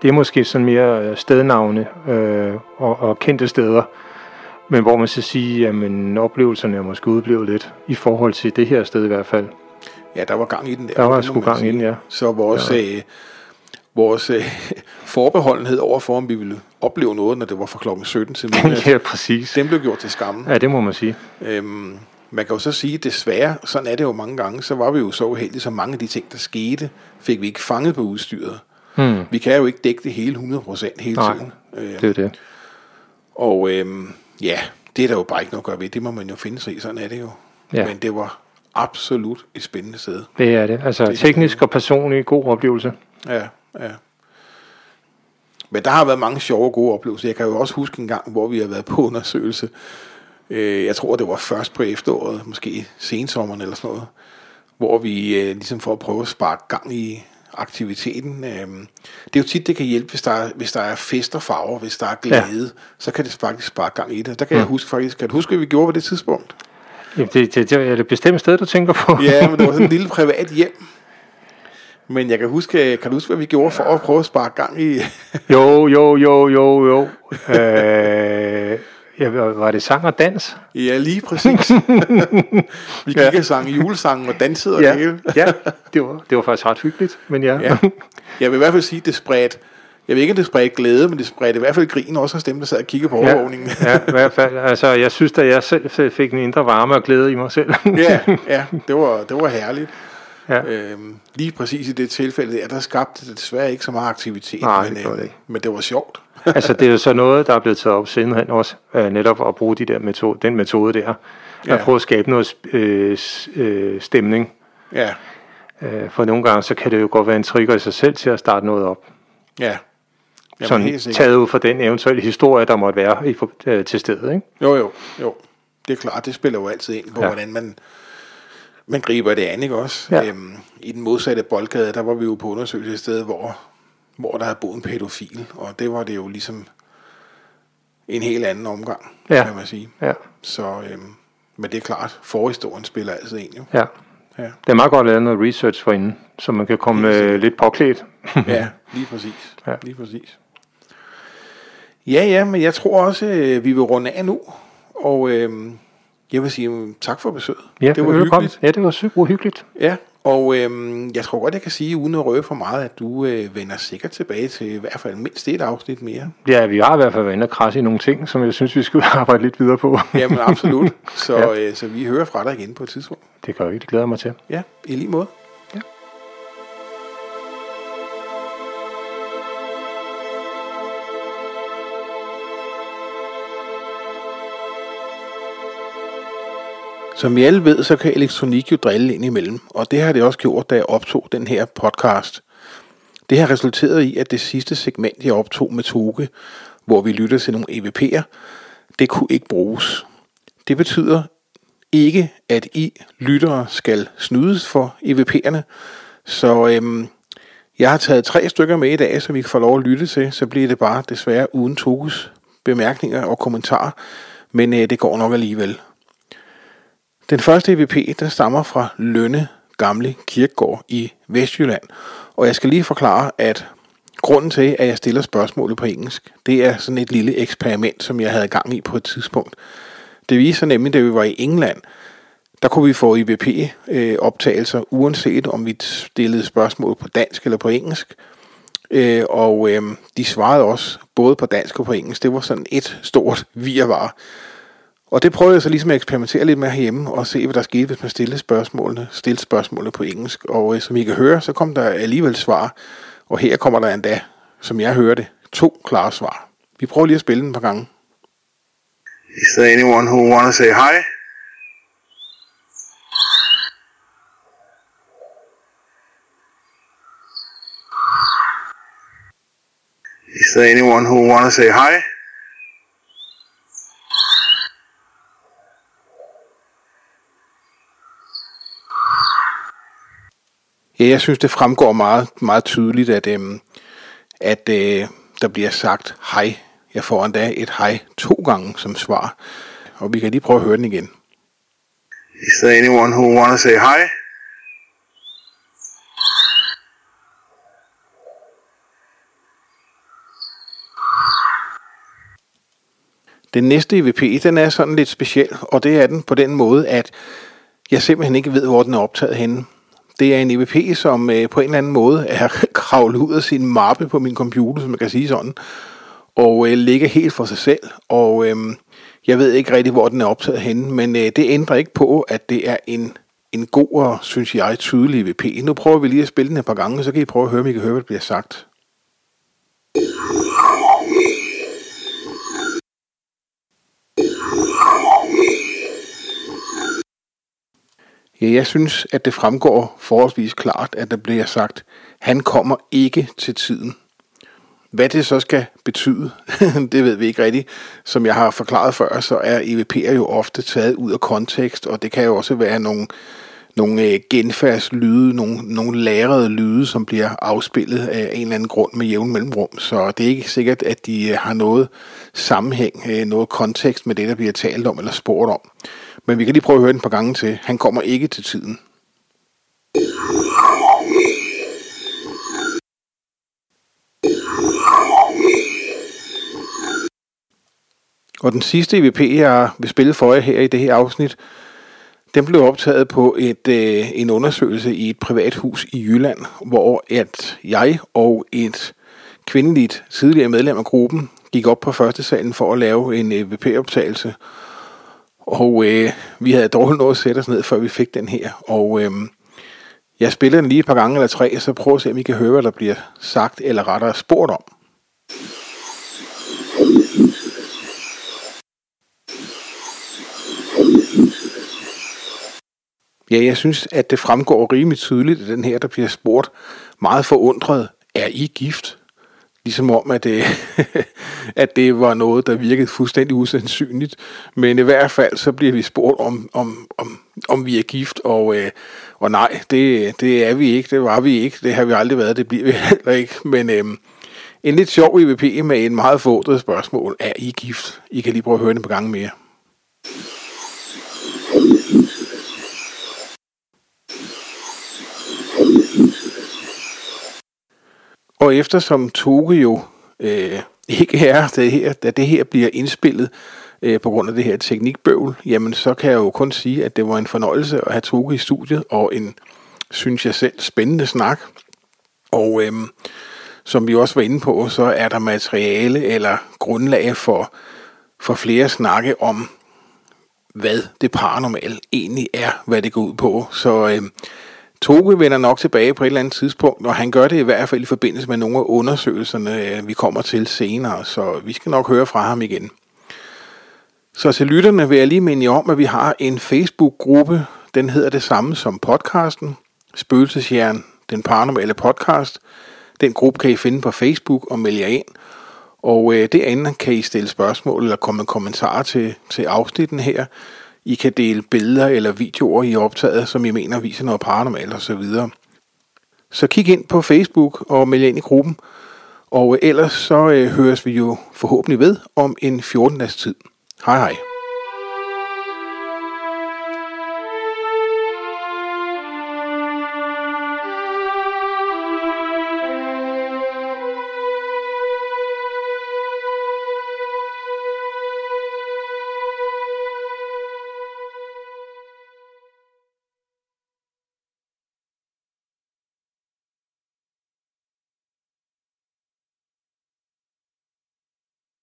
det er måske sådan mere øh, stednavne øh, og, og kendte steder. Men hvor man så sige, at oplevelserne er måske udblevet lidt i forhold til det her sted i hvert fald. Ja, der var gang i den der. Der var sgu gang i den, ja. Så vores, ja. øh, vores øh, forbeholdenhed overfor, om vi ville opleve noget, når det var fra klokken 17 til midnat, ja, præcis. den blev gjort til skamme. Ja, det må man sige. Øhm, man kan jo så sige, desværre, sådan er det jo mange gange, så var vi jo så uheldige, så mange af de ting, der skete, fik vi ikke fanget på udstyret. Hmm. Vi kan jo ikke dække det hele 100% hele Nej, tiden. Øh, Det er det. Og øhm, ja, det er der jo bare ikke noget at gøre ved. Det må man jo finde sig i. Sådan er det jo. Ja. Men det var absolut et spændende sted. Det er det. Altså Det- teknisk og personlig god oplevelse. Ja, ja. Men der har været mange sjove og gode oplevelser. Jeg kan jo også huske en gang, hvor vi har været på undersøgelse. Øh, Jeg tror, det var først på efteråret, måske sensommeren eller sådan noget, hvor vi øh, ligesom for at prøve at sparke gang i aktiviteten. Øh, det er jo tit, det kan hjælpe, hvis der er, hvis der er fest og farver, hvis der er glæde, ja. så kan det faktisk sparke gang i det. Der kan jeg huske faktisk, kan du huske, hvad vi gjorde på det tidspunkt? Jamen, det, det, det er det et bestemt sted, du tænker på. Ja, men det var sådan et lille privat hjem. Men jeg kan huske, kan du huske, hvad vi gjorde for at prøve at sparke gang i... Jo, jo, jo, jo, jo. Øh, ja, var det sang og dans? Ja, lige præcis. vi gik Ja. og sang julesangen og dansede og Ja, det hele. ja det, var, det var faktisk ret hyggeligt. Men ja, Ja. Jeg vil i hvert fald sige, at det spredte, jeg ved ikke, om det spredte glæde, men det spredte i hvert fald grin også hos dem, der sad og kiggede på ja, overvågningen. ja, i hvert fald. Altså, jeg synes, at jeg selv fik en indre varme og glæde i mig selv. ja, ja det, var, det var herligt. ja. Øhm, lige præcis i det tilfælde der, der skabte det desværre ikke så meget aktivitet, Nej, men, det det øhm, ikke. men det var sjovt. altså, det er jo så noget, der er blevet taget op sidenhen også, øh, netop at bruge de der metode, den metode der. Ja. At prøve at skabe noget øh, øh, stemning. Ja, Øh, for nogle gange, så kan det jo godt være en trigger i sig selv til at starte noget op. ja. Jamen, Sådan taget ud fra den eventuelle historie, der måtte være i, øh, til stedet. Ikke? Jo, jo, jo. Det er klart, det spiller jo altid ind på. Ja. hvordan man, man griber det an, ikke også? Ja. Øhm, I den modsatte boldgade, der var vi jo på undersøgelse et sted, hvor, hvor der havde boet en pædofil, og det var det jo ligesom en helt anden omgang, Ja. kan man sige. Ja, Så, øhm, men det er klart, forhistorien spiller altid ind, jo. ja. Ja, Det er meget godt at lave noget research for inden, så man kan komme øh, lidt påklædt. ja lige præcis. Ja. Lige præcis. Ja, ja, men jeg tror også, øh, vi vil runde af nu, og øhm, jeg vil sige øhm, tak for besøget. Ja, det var hyggeligt. Ja, det var super hyggeligt. Ja, og øhm, jeg tror godt, jeg kan sige, uden at røve for meget, at du øh, vender sikkert tilbage til i hvert fald mindst et afsnit mere. Ja, vi har i hvert fald været inde og krasse i nogle ting, som jeg synes, vi skulle arbejde lidt videre på. Jamen absolut. Så, ja. øh, så vi hører fra dig igen på et tidspunkt. Det gør vi, det glæder jeg mig til. Ja, i lige måde. Som vi alle ved, så kan elektronik jo drille ind imellem, og det har det også gjort, da jeg optog den her podcast. Det har resulteret i, at det sidste segment, jeg optog med Toge, hvor vi lytter til nogle EVP'er, det kunne ikke bruges. Det betyder ikke, at I lyttere skal snydes for EVP'erne, så øhm, jeg har taget tre stykker med i dag, så vi kan få lov at lytte til, så bliver det bare desværre uden Toges bemærkninger og kommentarer, men øh, det går nok alligevel. Den første EVP, den stammer fra Lønne Gamle Kirkegård i Vestjylland. Og jeg skal lige forklare, at grunden til, at jeg stiller spørgsmålet på engelsk, det er sådan et lille eksperiment, som jeg havde gang i på et tidspunkt. Det viser nemlig, da vi var i England, der kunne vi få IBP-optagelser, øh, uanset om vi stillede spørgsmål på dansk eller på engelsk. Øh, og øh, de svarede også både på dansk og på engelsk. Det var sådan et stort virvar. Og det prøvede jeg så ligesom at eksperimentere lidt med herhjemme, og se, hvad der skete, hvis man stillede spørgsmålene, stillede spørgsmålene på engelsk. Og øh, som I kan høre, så kom der alligevel svar. Og her kommer der endda, som jeg hørte, to klare svar. Vi prøver lige at spille den et par gange. Is there anyone who want to say hi? Is there anyone who want to say hi? Ja, jeg synes, det fremgår meget, meget tydeligt, at, øhm, at øh, der bliver sagt hej. Jeg får endda et hej to gange som svar. Og vi kan lige prøve at høre den igen. Is there anyone who want to say hi? Den næste EVP, den er sådan lidt speciel, og det er den på den måde, at jeg simpelthen ikke ved, hvor den er optaget henne. Det er en EVP, som øh, på en eller anden måde er kravlet ud af sin mappe på min computer, som man kan sige sådan, og øh, ligger helt for sig selv. Og øh, jeg ved ikke rigtig, hvor den er optaget henne, men øh, det ændrer ikke på, at det er en, en god og, synes jeg, tydelig EVP. Nu prøver vi lige at spille den et par gange, så kan I prøve at høre, om I kan høre, hvad der bliver sagt. Ja, jeg synes, at det fremgår forholdsvis klart, at der bliver sagt, han kommer ikke til tiden. Hvad det så skal betyde, det ved vi ikke rigtigt. Som jeg har forklaret før, så er EVP'er jo ofte taget ud af kontekst, og det kan jo også være nogle, nogle øh, genfærdslyde, nogle, nogle lærede lyde, som bliver afspillet af en eller anden grund med jævn mellemrum. Så det er ikke sikkert, at de øh, har noget sammenhæng, øh, noget kontekst med det, der bliver talt om eller spurgt om. Men vi kan lige prøve at høre den et par gange til. Han kommer ikke til tiden. Og den sidste EVP, jeg vil spille for jer her i det her afsnit, den blev optaget på et, øh, en undersøgelse i et privat hus i Jylland, hvor at jeg og et kvindeligt tidligere medlem af gruppen gik op på første salen for at lave en øh, EVP-optagelse. Og øh, vi havde dårligt noget at sætte os ned, før vi fik den her. Og øh, jeg spiller den lige et par gange eller tre, så prøv at se, om I kan høre, hvad der bliver sagt eller rettere spurgt om. Ja, jeg synes, at det fremgår rimelig tydeligt, at den her, der bliver spurgt meget forundret, er I gift? Ligesom om, at det, øh, at det var noget, der virkede fuldstændig usandsynligt. Men i hvert fald, så bliver vi spurgt, om, om, om, om vi er gift, og, øh, og nej, det, det er vi ikke, det var vi ikke, det har vi aldrig været, det bliver vi heller ikke. Men øh, en lidt sjov EVP med en meget fodret spørgsmål, er I gift? I kan lige prøve at høre det på gang mere. Og eftersom Toge jo øh, ikke er, det her, da det her bliver indspillet øh, på grund af det her teknikbøvl, jamen så kan jeg jo kun sige, at det var en fornøjelse at have Toge i studiet, og en, synes jeg selv, spændende snak. Og øh, som vi også var inde på, så er der materiale eller grundlag for, for flere snakke om, hvad det paranormale egentlig er, hvad det går ud på. Så øh, Toge vender nok tilbage på et eller andet tidspunkt, og han gør det i hvert fald i forbindelse med nogle af undersøgelserne, øh, vi kommer til senere, så vi skal nok høre fra ham igen. Så til lytterne vil jeg lige minde jer om, at vi har en Facebook-gruppe. Den hedder det samme som podcasten. Spøgelseshjern, den paranormale podcast. Den gruppe kan I finde på Facebook og melde jer ind. Og øh, andet kan I stille spørgsmål eller komme kommentarer til, til afsnitten her. I kan dele billeder eller videoer, I optaget, som I mener viser noget paranormalt osv. Så, videre. så kig ind på Facebook og meld ind i gruppen. Og ellers så øh, høres vi jo forhåbentlig ved om en 14-dags tid. Hej hej.